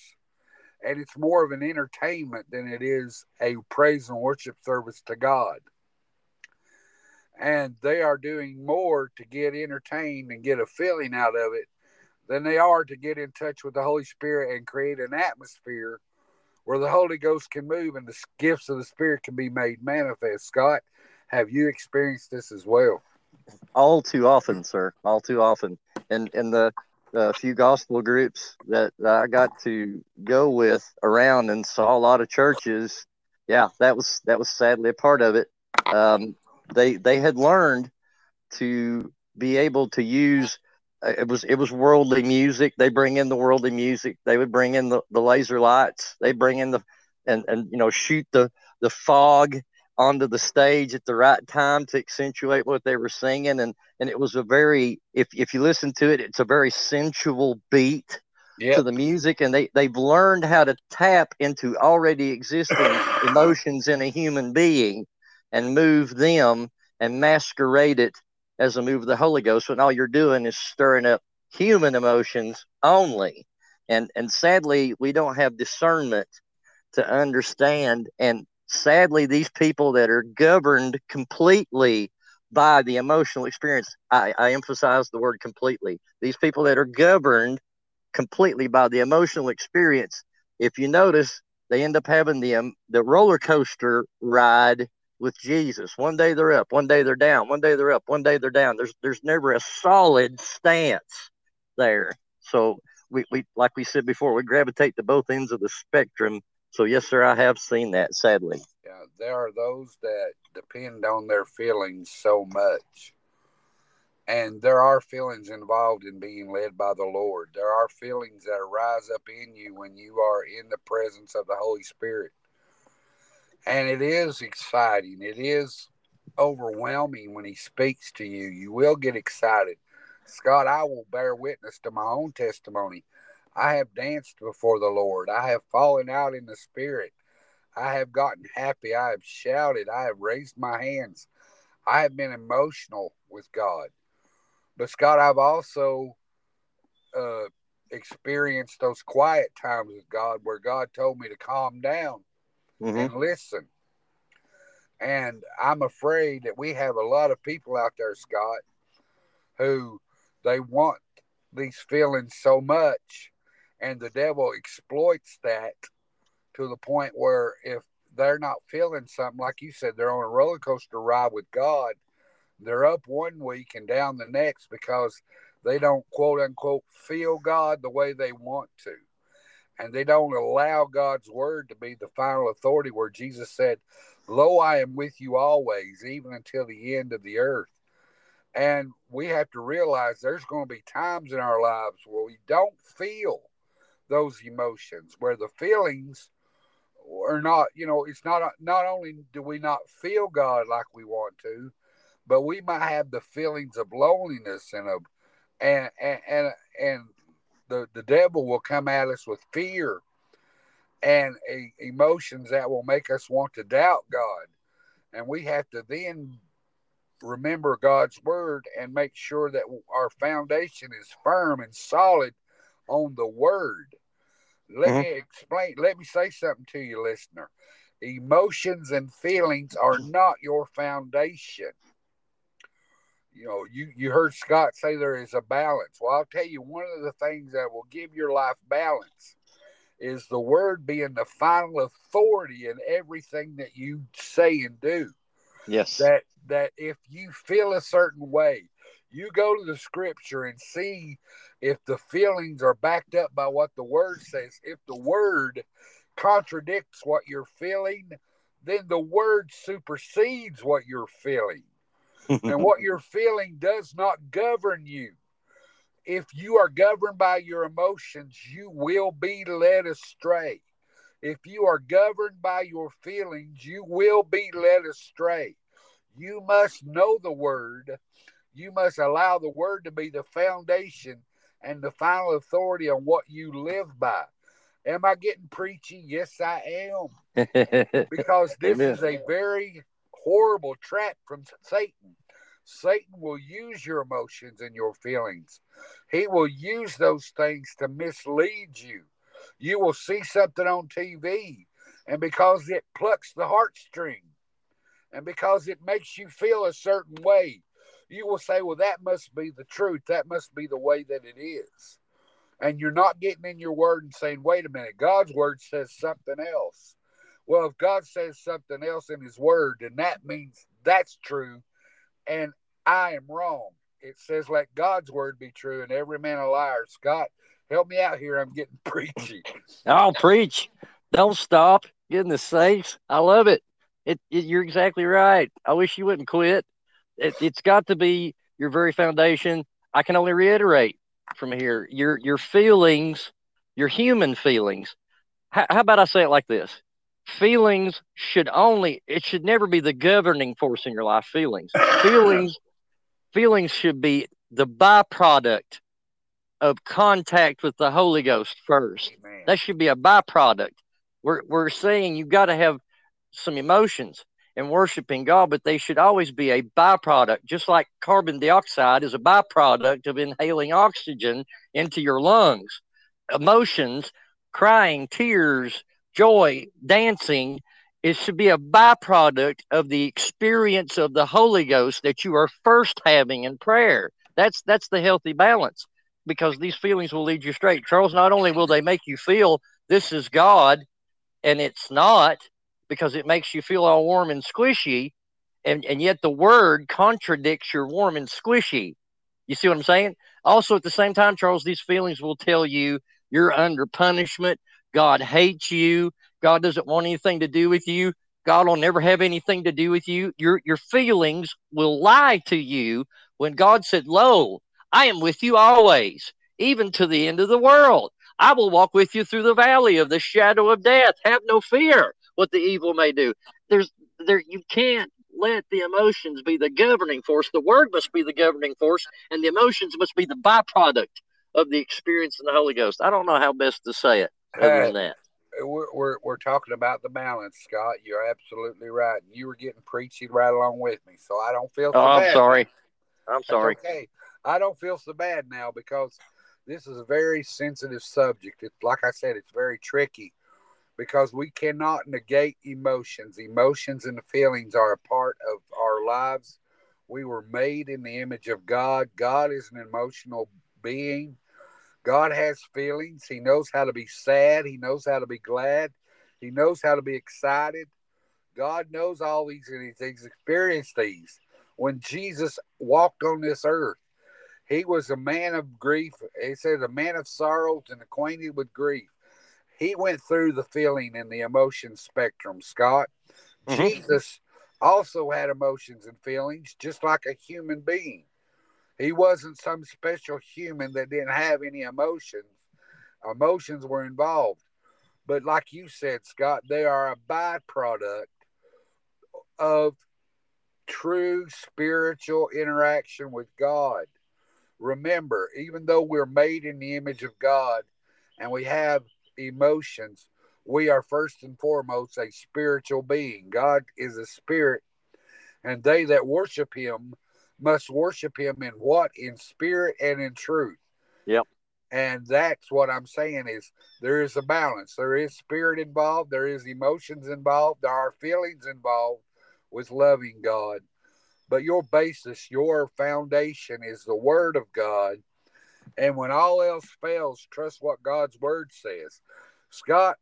and it's more of an entertainment than it is a praise and worship service to God. And they are doing more to get entertained and get a feeling out of it than they are to get in touch with the Holy Spirit and create an atmosphere where the Holy Ghost can move and the gifts of the Spirit can be made manifest. Scott, have you experienced this as well? All too often, sir. All too often. And and the a few gospel groups that I got to go with around and saw a lot of churches. Yeah, that was that was sadly a part of it. Um, they they had learned to be able to use uh, it was it was worldly music. They bring in the worldly music. They would bring in the, the laser lights. They bring in the and and you know shoot the the fog onto the stage at the right time to accentuate what they were singing and and it was a very if if you listen to it it's a very sensual beat yep. to the music and they they've learned how to tap into already existing emotions in a human being and move them and masquerade it as a move of the holy ghost. When all you're doing is stirring up human emotions only. And and sadly we don't have discernment to understand. And sadly, these people that are governed completely by the emotional experience, I, I emphasize the word completely. These people that are governed completely by the emotional experience, if you notice, they end up having the um, the roller coaster ride with Jesus. One day they're up, one day they're down, one day they're up, one day they're down. There's there's never a solid stance there. So we, we like we said before, we gravitate to both ends of the spectrum so yes, sir, I have seen that. Sadly. Yeah, there are those that depend on their feelings so much, and there are feelings involved in being led by the Lord. There are feelings that rise up in you when you are in the presence of the Holy Spirit, and it is exciting. It is overwhelming when He speaks to you. You will get excited. Scott, I will bear witness to my own testimony. I have danced before the Lord. I have fallen out in the spirit. I have gotten happy. I have shouted. I have raised my hands. I have been emotional with God. But Scott, I've also uh, experienced those quiet times with God where God told me to calm down mm-hmm. and listen. And I'm afraid that we have a lot of people out there, Scott, who they want these feelings so much and the devil exploits that to the point where if they're not feeling something, like you said, they're on a roller coaster ride with God, they're up one week and down the next because they don't quote unquote feel God the way they want to. And they don't allow God's word to be the final authority where Jesus said, Lo, I am with you always, even until the end of the earth. And we have to realize there's going to be times in our lives where we don't feel those emotions where the feelings are not you know it's not not only do we not feel god like we want to but we might have the feelings of loneliness and of and and and, and the the devil will come at us with fear and a, emotions that will make us want to doubt god and we have to then remember god's word and make sure that our foundation is firm and solid on the word let mm-hmm. me explain. Let me say something to you, listener. Emotions and feelings are not your foundation. You know, you, you heard Scott say there is a balance. Well, I'll tell you, one of the things that will give your life balance is the word being the final authority in everything that you say and do. Yes. That that if you feel a certain way, you go to the scripture and see if the feelings are backed up by what the word says. If the word contradicts what you're feeling, then the word supersedes what you're feeling. And what you're feeling does not govern you. If you are governed by your emotions, you will be led astray. If you are governed by your feelings, you will be led astray. You must know the word. You must allow the word to be the foundation and the final authority on what you live by. Am I getting preachy? Yes, I am. because this Amen. is a very horrible trap from Satan. Satan will use your emotions and your feelings. He will use those things to mislead you. You will see something on TV, and because it plucks the heartstring, and because it makes you feel a certain way, you will say, Well, that must be the truth. That must be the way that it is. And you're not getting in your word and saying, Wait a minute, God's word says something else. Well, if God says something else in his word, then that means that's true. And I am wrong. It says, Let God's word be true and every man a liar. Scott, help me out here. I'm getting preachy. I'll preach. Don't stop. Goodness sakes. I love it. It, it, you're exactly right. I wish you wouldn't quit. It, it's got to be your very foundation. I can only reiterate from here your your feelings, your human feelings. How about I say it like this? Feelings should only it should never be the governing force in your life. Feelings, feelings, feelings should be the byproduct of contact with the Holy Ghost first. Amen. That should be a byproduct. We're we're saying you've got to have some emotions and worshiping God, but they should always be a byproduct, just like carbon dioxide is a byproduct of inhaling oxygen into your lungs. Emotions, crying, tears, joy, dancing, it should be a byproduct of the experience of the Holy Ghost that you are first having in prayer. That's that's the healthy balance because these feelings will lead you straight. Charles, not only will they make you feel this is God and it's not, because it makes you feel all warm and squishy, and, and yet the word contradicts your warm and squishy. You see what I'm saying? Also, at the same time, Charles, these feelings will tell you you're under punishment. God hates you. God doesn't want anything to do with you. God will never have anything to do with you. Your your feelings will lie to you when God said, Lo, I am with you always, even to the end of the world. I will walk with you through the valley of the shadow of death. Have no fear what the evil may do. There's there you can't let the emotions be the governing force. The word must be the governing force, and the emotions must be the byproduct of the experience in the Holy Ghost. I don't know how best to say it other than that. We're, we're, we're talking about the balance, Scott. You're absolutely right. You were getting preachy right along with me, so I don't feel. So oh, I'm sorry. I'm sorry. That's okay, I don't feel so bad now because this is a very sensitive subject. It's like I said, it's very tricky because we cannot negate emotions. Emotions and feelings are a part of our lives. We were made in the image of God. God is an emotional being. God has feelings. He knows how to be sad. He knows how to be glad. He knows how to be excited. God knows all these and he's experienced these. When Jesus walked on this earth, he was a man of grief. He said, a man of sorrows and acquainted with grief he went through the feeling and the emotion spectrum, Scott. Mm-hmm. Jesus also had emotions and feelings, just like a human being. He wasn't some special human that didn't have any emotions. Emotions were involved. But like you said, Scott, they are a byproduct of true spiritual interaction with God. Remember, even though we're made in the image of God and we have emotions, we are first and foremost a spiritual being. God is a spirit, and they that worship him must worship him in what? In spirit and in truth. Yep. And that's what I'm saying is there is a balance. There is spirit involved, there is emotions involved, there are feelings involved with loving God. But your basis, your foundation is the word of God and when all else fails, trust what God's word says. Scott,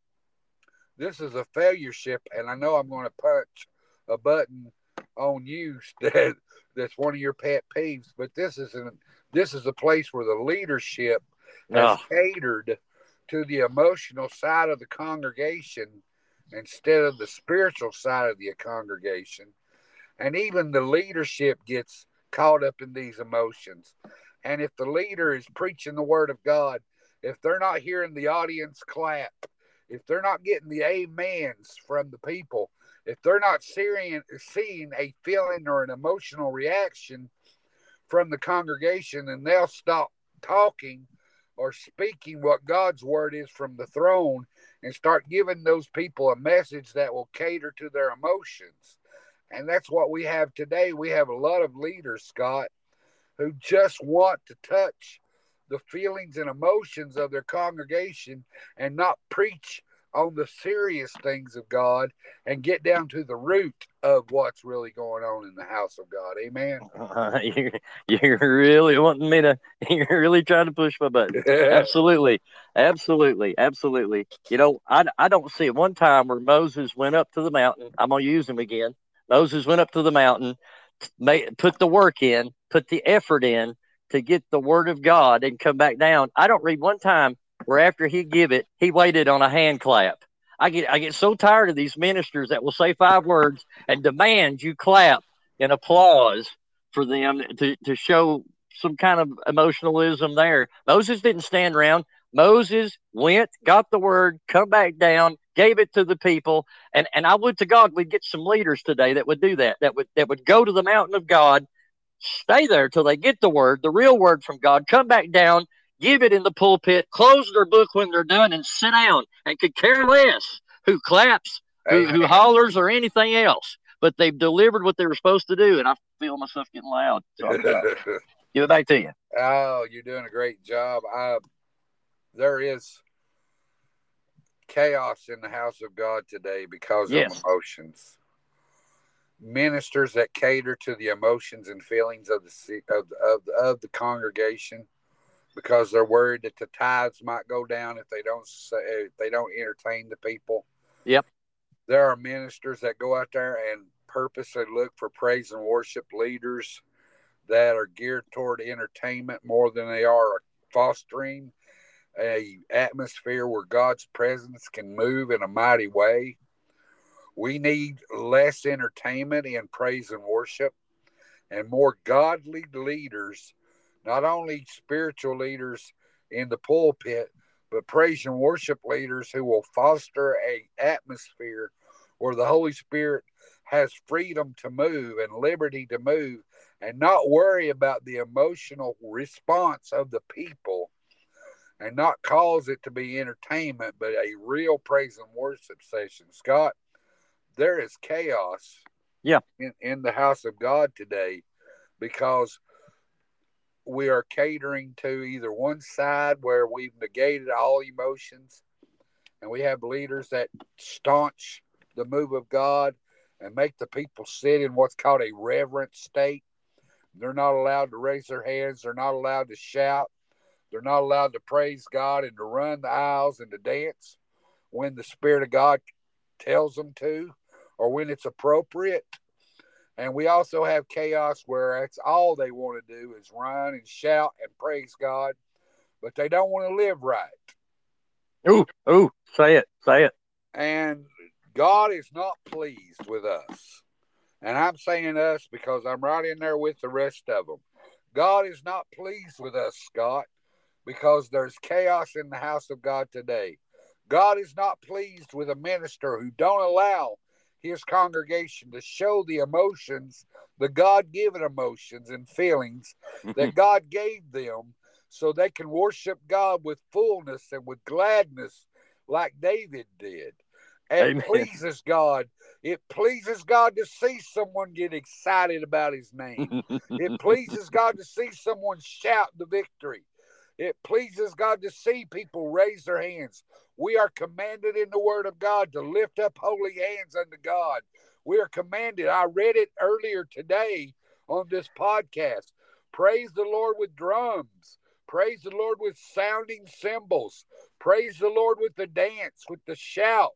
this is a failure ship, and I know I'm going to punch a button on you that that's one of your pet peeves, but this is an this is a place where the leadership has oh. catered to the emotional side of the congregation instead of the spiritual side of the congregation. And even the leadership gets caught up in these emotions. And if the leader is preaching the word of God, if they're not hearing the audience clap, if they're not getting the amens from the people, if they're not seeing, seeing a feeling or an emotional reaction from the congregation, then they'll stop talking or speaking what God's word is from the throne and start giving those people a message that will cater to their emotions. And that's what we have today. We have a lot of leaders, Scott, who just want to touch the feelings and emotions of their congregation and not preach on the serious things of God and get down to the root of what's really going on in the house of God. Amen. Uh, you're, you're really wanting me to, you're really trying to push my button. absolutely. Absolutely. Absolutely. You know, I, I don't see it one time where Moses went up to the mountain. I'm going to use him again. Moses went up to the mountain, made, put the work in, put the effort in to get the word of God and come back down. I don't read one time where after he give it, he waited on a hand clap. I get I get so tired of these ministers that will say five words and demand you clap and applause for them to, to show some kind of emotionalism there. Moses didn't stand around. Moses went, got the word, come back down, gave it to the people, and and I would to God we'd get some leaders today that would do that. That would that would go to the mountain of God, stay there till they get the word, the real word from God, come back down, give it in the pulpit, close their book when they're done, and sit down and could care less who claps, who, who hollers, or anything else. But they've delivered what they were supposed to do, and I feel myself getting loud. So give it back to you. Oh, you're doing a great job. I, there is chaos in the house of God today because yes. of emotions. Ministers that cater to the emotions and feelings of the of, of, of the congregation because they're worried that the tides might go down if they don't say, if they don't entertain the people. Yep. There are ministers that go out there and purposely look for praise and worship leaders that are geared toward entertainment more than they are fostering a atmosphere where God's presence can move in a mighty way. We need less entertainment in praise and worship and more godly leaders not only spiritual leaders in the pulpit, but praise and worship leaders who will foster a atmosphere where the Holy Spirit has freedom to move and liberty to move and not worry about the emotional response of the people and not cause it to be entertainment, but a real praise and worship session. Scott, there is chaos yeah. in, in the house of God today because we are catering to either one side where we've negated all emotions and we have leaders that staunch the move of God and make the people sit in what's called a reverent state. They're not allowed to raise their hands, they're not allowed to shout, they're not allowed to praise God and to run the aisles and to dance when the Spirit of God tells them to or when it's appropriate. And we also have chaos where it's all they want to do is run and shout and praise God, but they don't want to live right. Ooh, ooh, say it, say it. And God is not pleased with us. And I'm saying us because I'm right in there with the rest of them. God is not pleased with us, Scott, because there's chaos in the house of God today. God is not pleased with a minister who don't allow his congregation to show the emotions, the God given emotions and feelings mm-hmm. that God gave them so they can worship God with fullness and with gladness like David did. And pleases God. It pleases God to see someone get excited about his name. it pleases God to see someone shout the victory. It pleases God to see people raise their hands. We are commanded in the Word of God to lift up holy hands unto God. We are commanded. I read it earlier today on this podcast. Praise the Lord with drums. Praise the Lord with sounding cymbals. Praise the Lord with the dance, with the shout.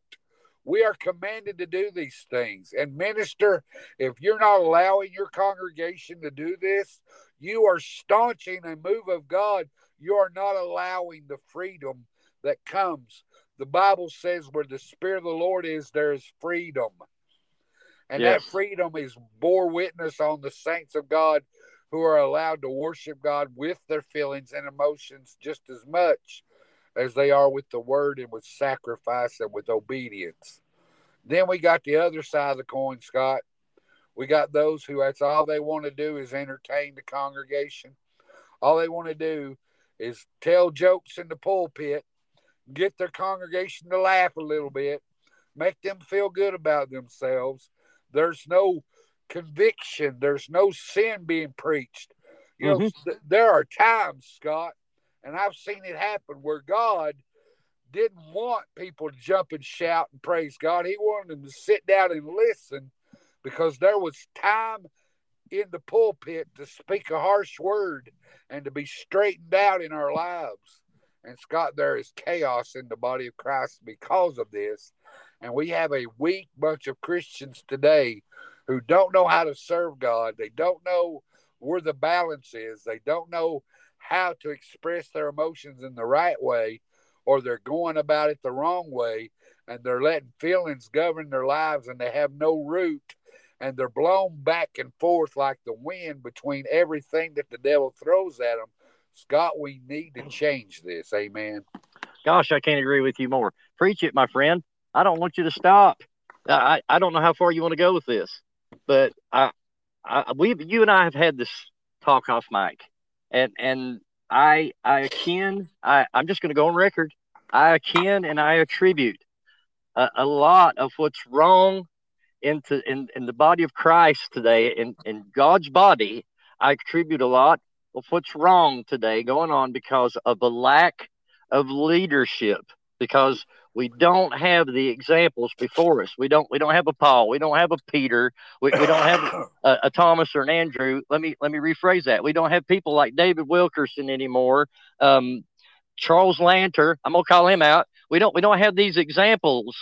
We are commanded to do these things. And, minister, if you're not allowing your congregation to do this, you are staunching a move of God you are not allowing the freedom that comes. The Bible says where the Spirit of the Lord is, there is freedom. And yes. that freedom is bore witness on the saints of God who are allowed to worship God with their feelings and emotions just as much as they are with the word and with sacrifice and with obedience. Then we got the other side of the coin, Scott. We got those who that's all they want to do is entertain the congregation. All they want to do is tell jokes in the pulpit, get their congregation to laugh a little bit, make them feel good about themselves. There's no conviction, there's no sin being preached. You mm-hmm. know, th- there are times, Scott, And I've seen it happen where God didn't want people to jump and shout and praise God. He wanted them to sit down and listen because there was time in the pulpit to speak a harsh word and to be straightened out in our lives. And Scott, there is chaos in the body of Christ because of this. And we have a weak bunch of Christians today who don't know how to serve God. They don't know where the balance is. They don't know how to express their emotions in the right way, or they're going about it the wrong way and they're letting feelings govern their lives and they have no root and they're blown back and forth like the wind between everything that the devil throws at them. Scott, we need to change this. Amen. Gosh, I can't agree with you more. Preach it, my friend. I don't want you to stop. I, I don't know how far you want to go with this, but I, I we you and I have had this talk off mic, and and I I akin I I'm just going to go on record. I akin and I attribute a, a lot of what's wrong into in, in the body of Christ today, in, in God's body, I attribute a lot of what's wrong today going on because of a lack of leadership, because we don't have the examples before us. We don't we don't have a Paul, we don't have a Peter, we, we don't have a, a Thomas or an Andrew. Let me let me rephrase that. We don't have people like David Wilkerson anymore. Um, Charles Lanter, I'm gonna call him out. We don't we don't have these examples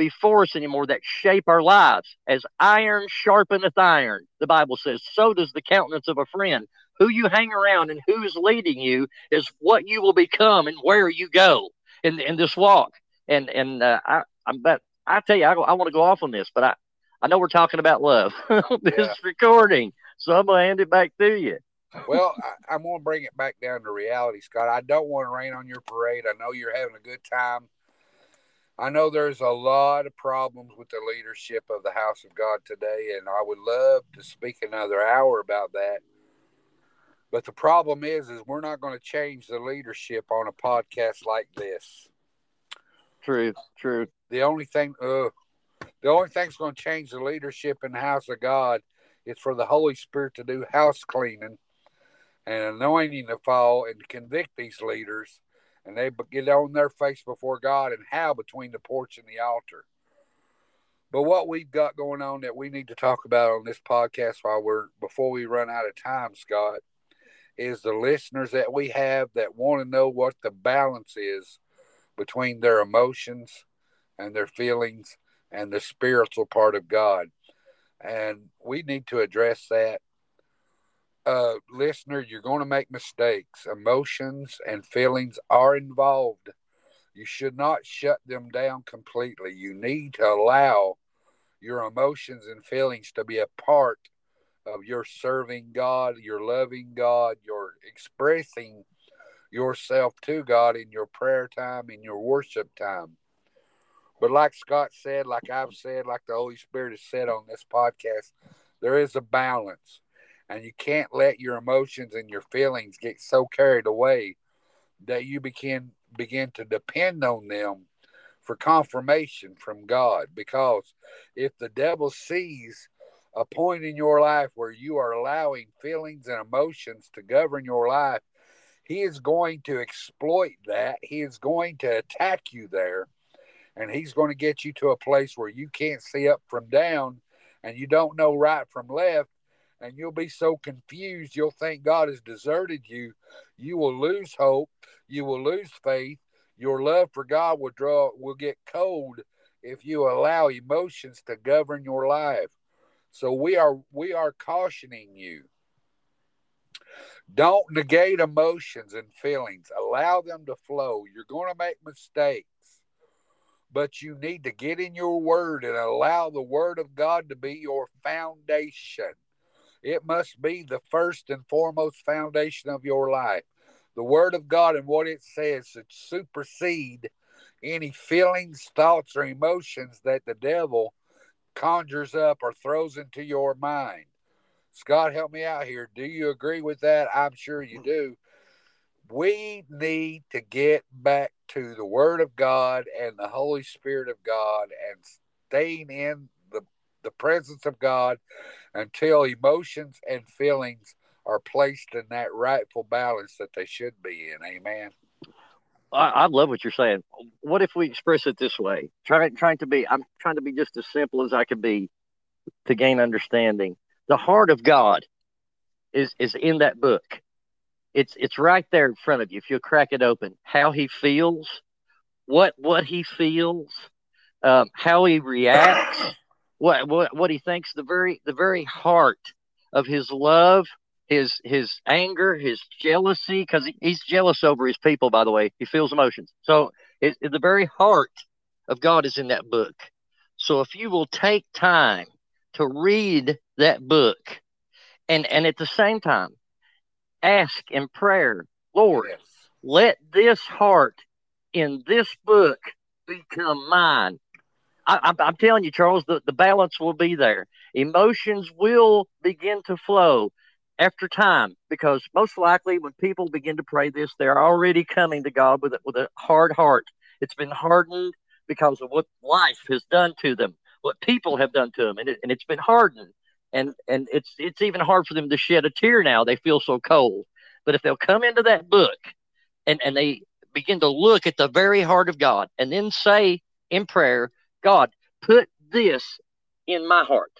before us anymore that shape our lives. As iron sharpeneth iron, the Bible says, so does the countenance of a friend. Who you hang around and who's leading you is what you will become and where you go in, in this walk. And and uh, I I'm but I tell you I, I want to go off on this, but I I know we're talking about love this yeah. recording, so I'm gonna hand it back to you. well, I, I'm gonna bring it back down to reality, Scott. I don't want to rain on your parade. I know you're having a good time I know there's a lot of problems with the leadership of the house of God today, and I would love to speak another hour about that. But the problem is, is we're not going to change the leadership on a podcast like this. True, true. The only thing, uh, the only thing that's going to change the leadership in the house of God is for the Holy Spirit to do house cleaning and anointing to fall and convict these leaders and they get on their face before God and how between the porch and the altar. But what we've got going on that we need to talk about on this podcast while we're before we run out of time, Scott, is the listeners that we have that want to know what the balance is between their emotions and their feelings and the spiritual part of God. And we need to address that uh, listener, you're going to make mistakes. Emotions and feelings are involved. You should not shut them down completely. You need to allow your emotions and feelings to be a part of your serving God, your loving God, your expressing yourself to God in your prayer time, in your worship time. But like Scott said, like I've said, like the Holy Spirit has said on this podcast, there is a balance and you can't let your emotions and your feelings get so carried away that you begin begin to depend on them for confirmation from God. Because if the devil sees a point in your life where you are allowing feelings and emotions to govern your life he is going to exploit that. He is going to attack you there. And he's going to get you to a place where you can't see up from down and you don't know right from left and you'll be so confused you'll think God has deserted you. You will lose hope. You will lose faith. Your love for God will draw will get cold if you allow emotions to govern your life. So we are we are cautioning you. Don't negate emotions and feelings. Allow them to flow. You're going to make mistakes. But you need to get in your word and allow the word of God to be your foundation. It must be the first and foremost foundation of your life. The Word of God and what it says should supersede any feelings, thoughts, or emotions that the devil conjures up or throws into your mind. Scott, help me out here. Do you agree with that? I'm sure you do. We need to get back to the Word of God and the Holy Spirit of God and staying in the, the presence of God until emotions and feelings are placed in that rightful balance that they should be in. Amen. I, I love what you're saying. What if we express it this way? Trying trying to be I'm trying to be just as simple as I can be to gain understanding. The heart of God is is in that book. It's it's right there in front of you. If you crack it open, how he feels, what what he feels, um, how he reacts, what what what he thinks. The very the very heart of his love, his his anger, his jealousy, because he, he's jealous over his people. By the way, he feels emotions. So it, it, the very heart of God is in that book. So if you will take time to read that book, and and at the same time ask in prayer, Lord, yes. let this heart in this book become mine. I, am telling you, Charles, the, the balance will be there. Emotions will begin to flow after time because most likely when people begin to pray this, they're already coming to God with a, with a hard heart. It's been hardened because of what life has done to them, what people have done to them, and, it, and it's been hardened. And and it's it's even hard for them to shed a tear now. They feel so cold. But if they'll come into that book and, and they begin to look at the very heart of God and then say in prayer, God, put this in my heart.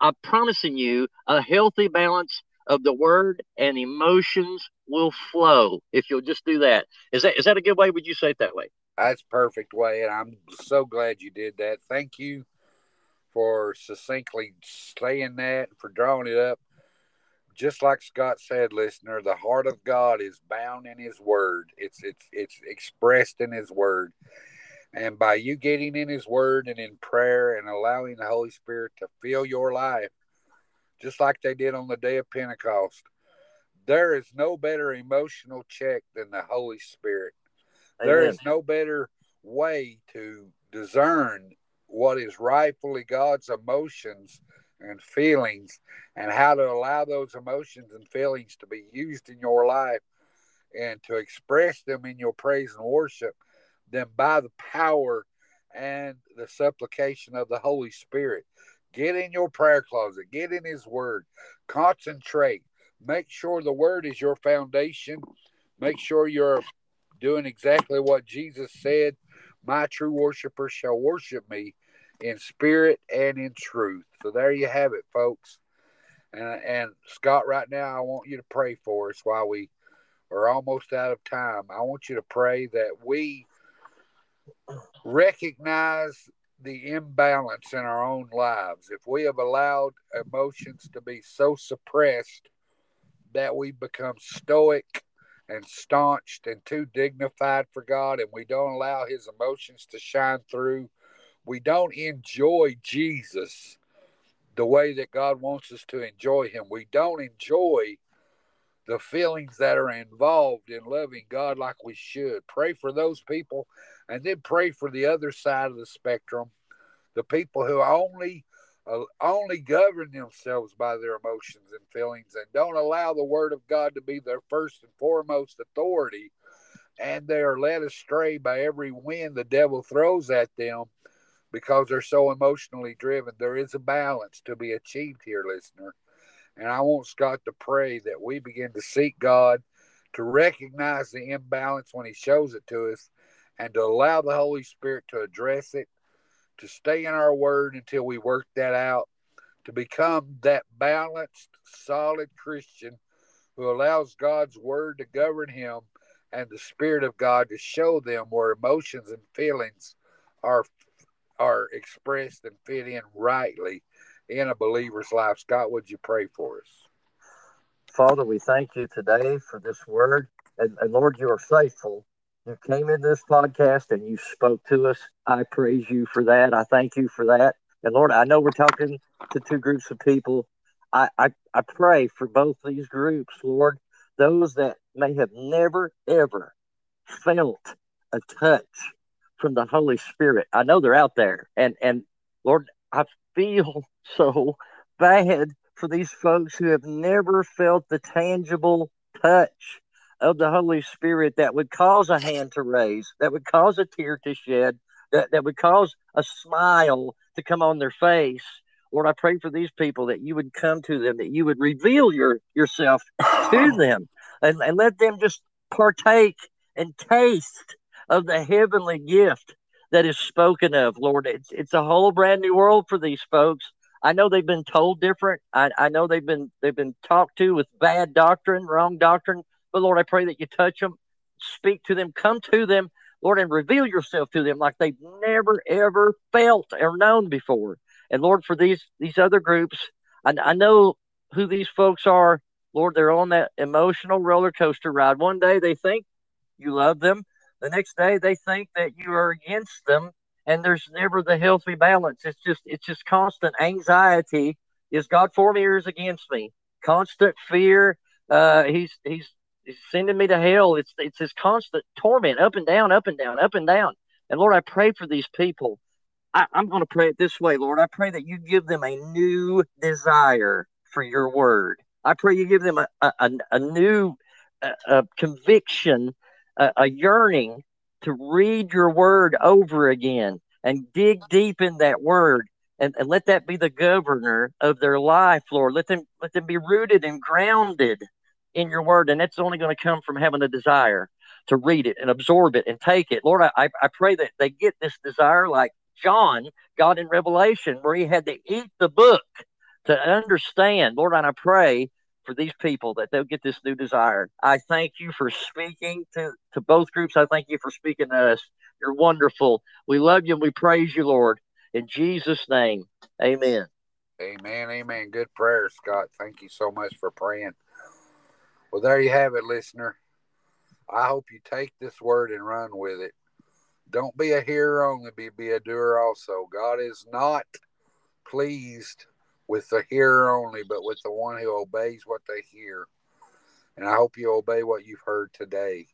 I'm promising you a healthy balance of the word and emotions will flow if you'll just do that. Is that is that a good way? Would you say it that way? That's perfect way, and I'm so glad you did that. Thank you for succinctly saying that and for drawing it up. Just like Scott said, listener, the heart of God is bound in His Word. It's it's it's expressed in His Word, and by you getting in His Word and in prayer and allowing the Holy Spirit to fill your life, just like they did on the day of Pentecost. There is no better emotional check than the Holy Spirit. Amen. There is no better way to discern what is rightfully God's emotions and feelings and how to allow those emotions and feelings to be used in your life and to express them in your praise and worship than by the power and the supplication of the Holy Spirit. Get in your prayer closet, get in His Word, concentrate, make sure the Word is your foundation, make sure you're doing exactly what Jesus said My true worshipers shall worship me in spirit and in truth. So there you have it, folks. And, and Scott, right now, I want you to pray for us while we are almost out of time. I want you to pray that we recognize the imbalance in our own lives, if we have allowed emotions to be so suppressed that we become stoic and staunched and too dignified for God, and we don't allow His emotions to shine through, we don't enjoy Jesus the way that God wants us to enjoy Him. We don't enjoy the feelings that are involved in loving God like we should. Pray for those people and then pray for the other side of the spectrum, the people who only uh, only govern themselves by their emotions and feelings and don't allow the word of God to be their first and foremost authority and they are led astray by every wind the devil throws at them because they're so emotionally driven. There is a balance to be achieved here, listener. And I want Scott to pray that we begin to seek God, to recognize the imbalance when He shows it to us, and to allow the Holy Spirit to address it, to stay in our word until we work that out, to become that balanced, solid Christian who allows God's word to govern him and the Spirit of God to show them where emotions and feelings are are expressed and fit in rightly in a believer's life. Scott, would you pray for us? Father, we thank you today for this word. And, and Lord, you are faithful. You came in this podcast and you spoke to us. I praise you for that. I thank you for that. And Lord, I know we're talking to two groups of people. I, I, I pray for both these groups, Lord, those that may have never, ever felt a touch from the Holy Spirit. I know they're out there. And, and Lord, I feel so bad for these folks who have never felt the tangible touch of the Holy Spirit that would cause a hand to raise, that would cause a tear to shed, that, that would cause a smile to come on their face Lord, I pray for these people that you would come to them, that you would reveal your yourself to them, and, and let them just partake and taste of the heavenly gift that is spoken of, Lord. It's it's a whole brand new world for these folks. I know they've been told different. I, I know they've been they've been talked to with bad doctrine, wrong doctrine. But Lord, I pray that you touch them, speak to them, come to them, Lord, and reveal yourself to them like they've never ever felt or known before. And Lord, for these these other groups, I, I know who these folks are. Lord, they're on that emotional roller coaster ride. One day they think you love them. The next day they think that you are against them and there's never the healthy balance. It's just it's just constant anxiety. Is God for me or is against me? Constant fear. Uh, he's he's sending me to hell. It's it's this constant torment, up and down, up and down, up and down. And Lord, I pray for these people. I, am going to pray it this way, Lord. I pray that you give them a new desire for your word. I pray you give them a a, a new a, a conviction, a, a yearning to read your word over again and dig deep in that word and, and let that be the governor of their life, Lord. Let them let them be rooted and grounded in your word. And that's only going to come from having a desire to read it and absorb it and take it. Lord, I, I pray that they get this desire like John got in Revelation, where he had to eat the book to understand. Lord, and I pray for these people that they'll get this new desire. I thank you for speaking to, to both groups. I thank you for speaking to us. You're wonderful. We love you and we praise you, Lord. In Jesus' name, amen. Amen. Amen. Good prayer, Scott. Thank you so much for praying. Well, there you have it, listener. I hope you take this word and run with it. Don't be a hearer only, be, be a doer also. God is not pleased with the hearer only, but with the one who obeys what they hear. And I hope you obey what you've heard today.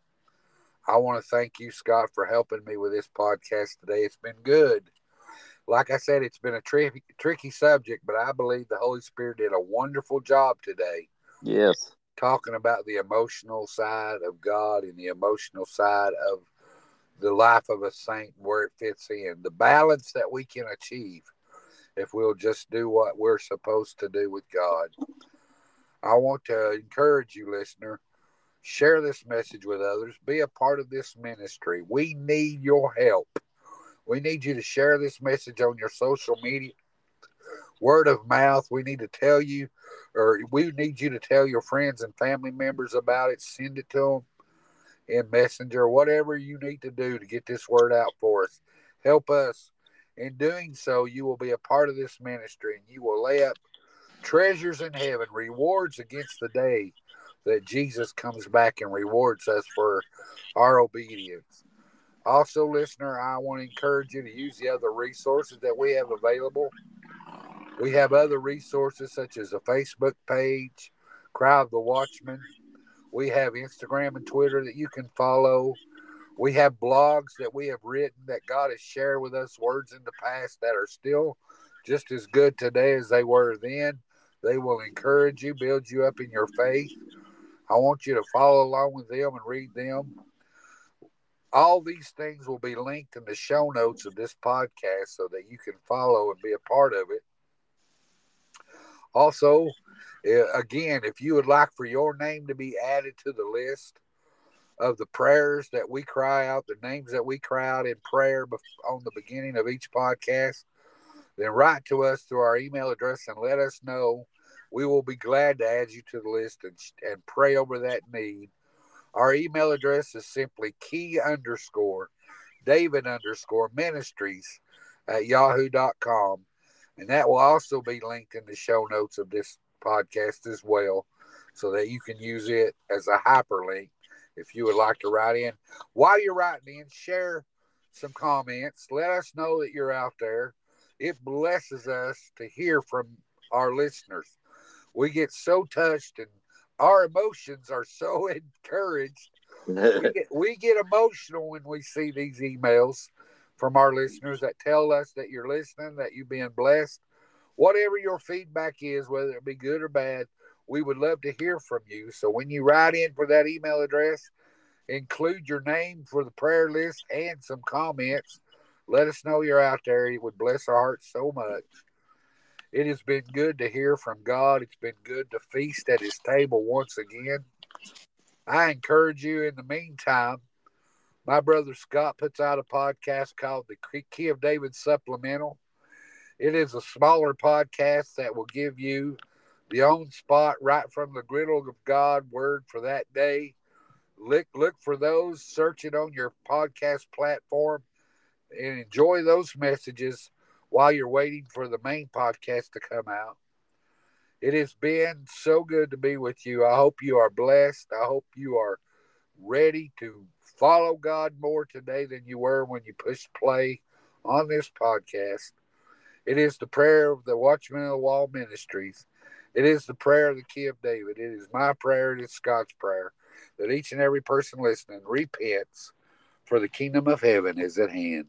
I want to thank you, Scott, for helping me with this podcast today. It's been good. Like I said, it's been a tricky, tricky subject, but I believe the Holy Spirit did a wonderful job today. Yes. Talking about the emotional side of God and the emotional side of the life of a saint where it fits in, the balance that we can achieve if we'll just do what we're supposed to do with God. I want to encourage you, listener, share this message with others, be a part of this ministry. We need your help. We need you to share this message on your social media, word of mouth. We need to tell you, or we need you to tell your friends and family members about it. Send it to them in Messenger, whatever you need to do to get this word out for us. Help us in doing so, you will be a part of this ministry and you will lay up treasures in heaven, rewards against the day that Jesus comes back and rewards us for our obedience. Also, listener, I want to encourage you to use the other resources that we have available. We have other resources such as a Facebook page, of the Watchman. We have Instagram and Twitter that you can follow. We have blogs that we have written that God has shared with us, words in the past that are still just as good today as they were then. They will encourage you, build you up in your faith. I want you to follow along with them and read them. All these things will be linked in the show notes of this podcast so that you can follow and be a part of it. Also, eh, again, if you would like for your name to be added to the list, of the prayers that we cry out, the names that we cry out in prayer on the beginning of each podcast, then write to us through our email address and let us know. We will be glad to add you to the list and, and pray over that need. Our email address is simply key underscore David underscore ministries at yahoo.com. And that will also be linked in the show notes of this podcast as well, so that you can use it as a hyperlink if you would like to write in. While you're writing in, share some comments. Let us know that you're out there. It blesses us to hear from our listeners. We get so touched and our emotions are so encouraged. we, get, we get emotional when we see these emails from our listeners that tell us that you're listening, that you've been blessed. Whatever your feedback is, whether it be good or bad, we would love to hear from you. So when you write in for that email address, include your name for the prayer list and some comments. Let us know you're out there. It would bless our hearts so much. It has been good to hear from God. It's been good to feast at his table once again. I encourage you in the meantime. My brother Scott puts out a podcast called the Key of David Supplemental. It is a smaller podcast that will give you the on spot right from the griddle of God word for that day. Look look for those, search it on your podcast platform and enjoy those messages while you're waiting for the main podcast to come out. It has been so good to be with you. I hope you are blessed. I hope you are ready to follow God more today than you were when you pushed play on this podcast. It is the prayer of the Watchmen of the Wall Ministries. It is the prayer of the Key of David. It is my prayer. It is Scott's prayer that each and every person listening repents, for the kingdom of heaven is at hand.